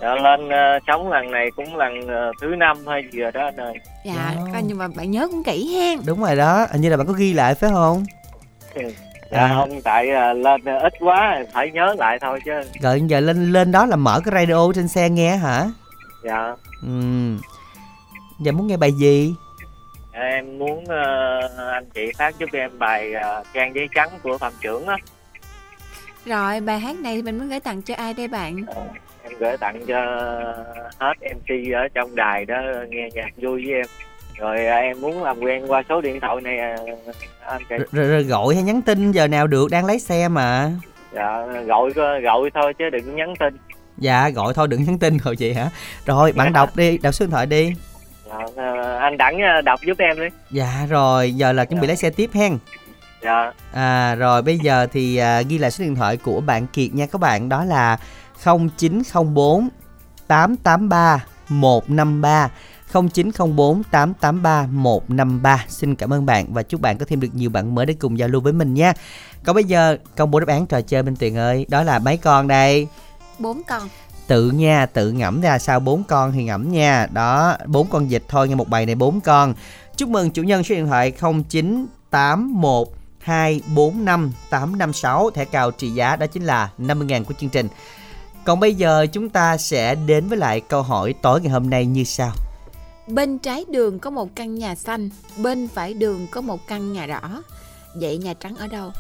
Dạ lên sống lần này cũng lần ờ, thứ năm hay gì rồi đó anh ơi Dạ, coi nhưng mà bạn nhớ cũng kỹ hen. đúng rồi đó. Hình như là bạn có ghi lại phải không? Dạ À. không tại ờ, lên ờ, ít quá phải nhớ lại thôi chứ. Rồi giờ lên lên đó là mở cái radio trên xe nghe hả dạ. Ừ. Giờ muốn nghe bài gì? Em muốn ờ, anh chị phát giúp em bài ờ, trang giấy trắng của phạm trưởng á. Rồi, bài hát này mình muốn gửi tặng cho ai đây bạn? em gửi tặng cho hết mc ở trong đài đó nghe nhạc vui với em. Rồi à, em muốn làm quen qua số điện thoại này à, anh chị. Rồi, rồi, rồi gọi hay nhắn tin giờ nào được đang lấy xe mà. Dạ gọi gọi thôi chứ đừng nhắn tin dạ gọi thôi đừng nhắn tin rồi chị hả? Rồi bạn đọc đi đọc số điện thoại đi. Dạ, à, anh đẳng à, đọc giúp em đi. Dạ rồi giờ là chuẩn bị lấy xe tiếp hen. Dạ. À rồi bây giờ thì à, ghi lại số điện thoại của bạn kiệt nha các bạn đó là 0904 883 153 0904 883 153 Xin cảm ơn bạn và chúc bạn có thêm được nhiều bạn mới để cùng giao lưu với mình nha. Còn bây giờ công bố đáp án trò chơi bên Tuyền ơi Đó là mấy con đây bốn con. Tự nha, tự ngẫm ra sao bốn con thì ngẫm nha. Đó, bốn con vịt thôi nghe một bài này bốn con. Chúc mừng chủ nhân số điện thoại 0981 245 856 Thẻ cào trị giá đó chính là 50.000 của chương trình. Còn bây giờ chúng ta sẽ đến với lại câu hỏi tối ngày hôm nay như sau. Bên trái đường có một căn nhà xanh, bên phải đường có một căn nhà đỏ. Vậy nhà trắng ở đâu?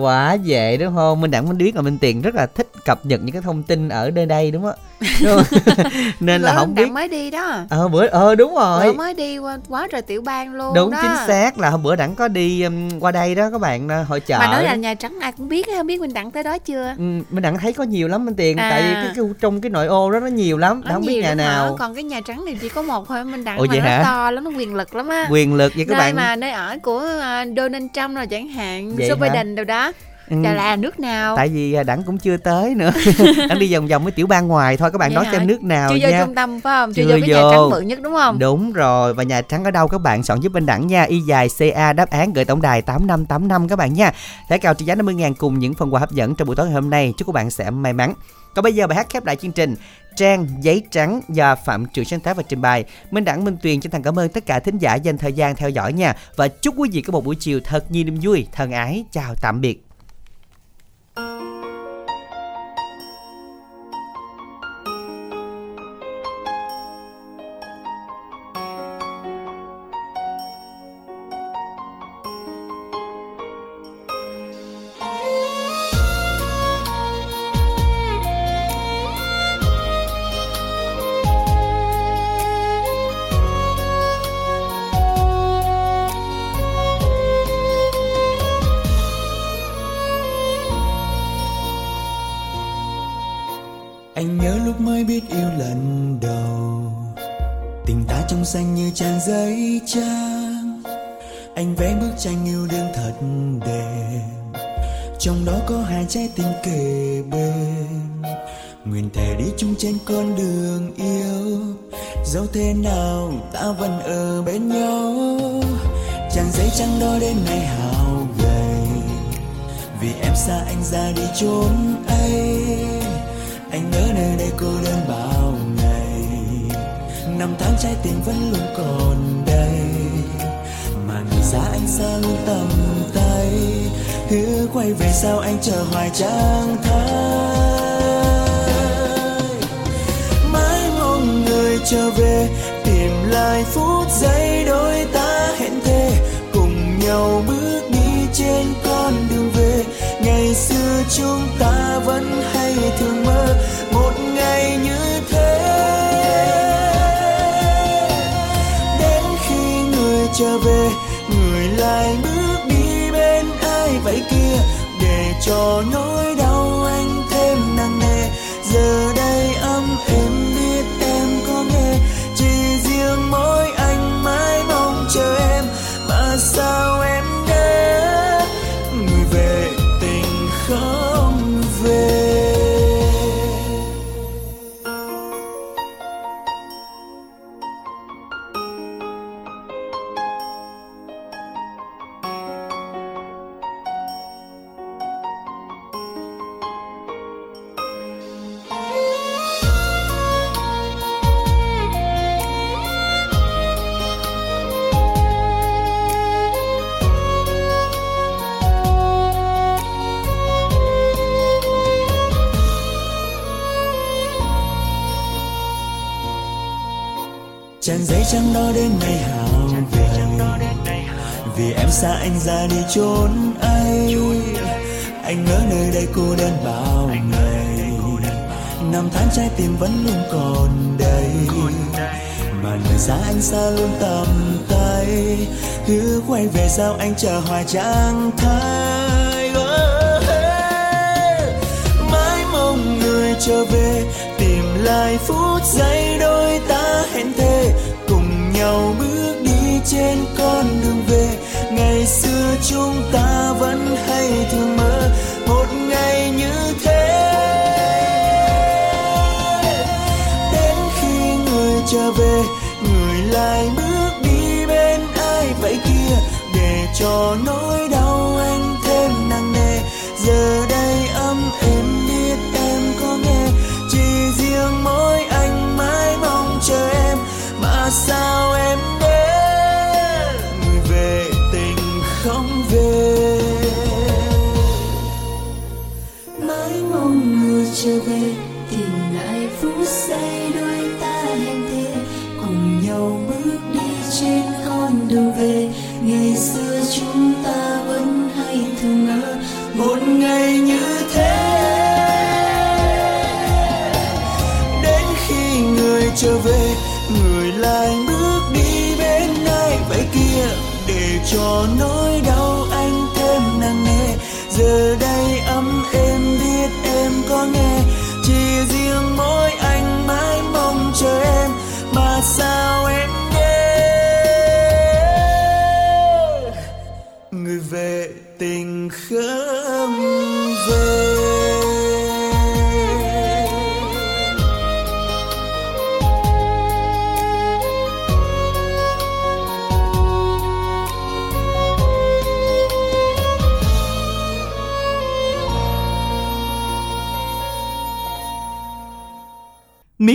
Quá dễ đúng không? Minh Đẳng Minh biết là Minh Tiền rất là thích cập nhật những cái thông tin ở nơi đây đúng không? *laughs* Đúng không? *laughs* Nên là không biết mới đi đó. Ờ bữa ờ đúng rồi. Bữa mới đi qua quá trời tiểu bang luôn Đúng đó. chính xác là hôm bữa Đẳng có đi um, qua đây đó các bạn uh, hội chợ. Mà nói là nhà trắng ai cũng biết không biết Minh Đặng tới đó chưa? Ừ, Minh Đẳng thấy có nhiều lắm Minh Tiền À. tại vì cái, cái trong cái nội ô đó nó nhiều lắm, Nó không biết nhà lắm hả? nào. Còn cái nhà trắng thì chỉ có một thôi Minh Đặng Ủa mà nó hả? to lắm, nó quyền lực lắm á. Quyền lực vậy các nơi bạn. mà nơi ở của à, Donald Trump rồi chẳng hạn, Joe? Biden đâu đó. Ừ. Chà là nước nào? Tại vì uh, Đẳng cũng chưa tới nữa. *laughs* Đẳng đi vòng vòng với tiểu bang ngoài thôi các bạn Vậy nói hả? xem nước nào Chưa nha. vô trung tâm phải không? Chưa, Chưa vô cái nhà vô. trắng bự nhất đúng không? Đúng rồi và Nhà Trắng ở đâu các bạn soạn giúp bên đẳng nha Y dài CA đáp án gửi tổng đài 8585 các bạn nha Thẻ cào trị giá 50 ngàn cùng những phần quà hấp dẫn trong buổi tối ngày hôm nay Chúc các bạn sẽ may mắn Còn bây giờ bài hát khép lại chương trình Trang, giấy trắng do Phạm Trường sáng tác và trình bày. Minh Đẳng, Minh Tuyền chân thành cảm ơn tất cả thính giả dành thời gian theo dõi nha. Và chúc quý vị có một buổi chiều thật nhiều niềm vui, Thân ái, chào tạm biệt. Trang giấy trắng đó đến ngày hao gầy vì em xa anh ra đi trốn ấy anh ngỡ nơi đây cô đơn bao ngày. năm tháng trái tim vẫn luôn còn đây mà lời ra anh xa luôn tầm tay. Hứa quay về sao anh chờ hoài chẳng thấy mãi mong người trở về tìm lại phút giây đôi ta hẹn thề nhau bước đi trên con đường về. Ngày xưa chúng ta vẫn hay thường mơ một ngày như thế. Đến khi người trở về, người lại bước đi bên ai vậy kia để cho nỗi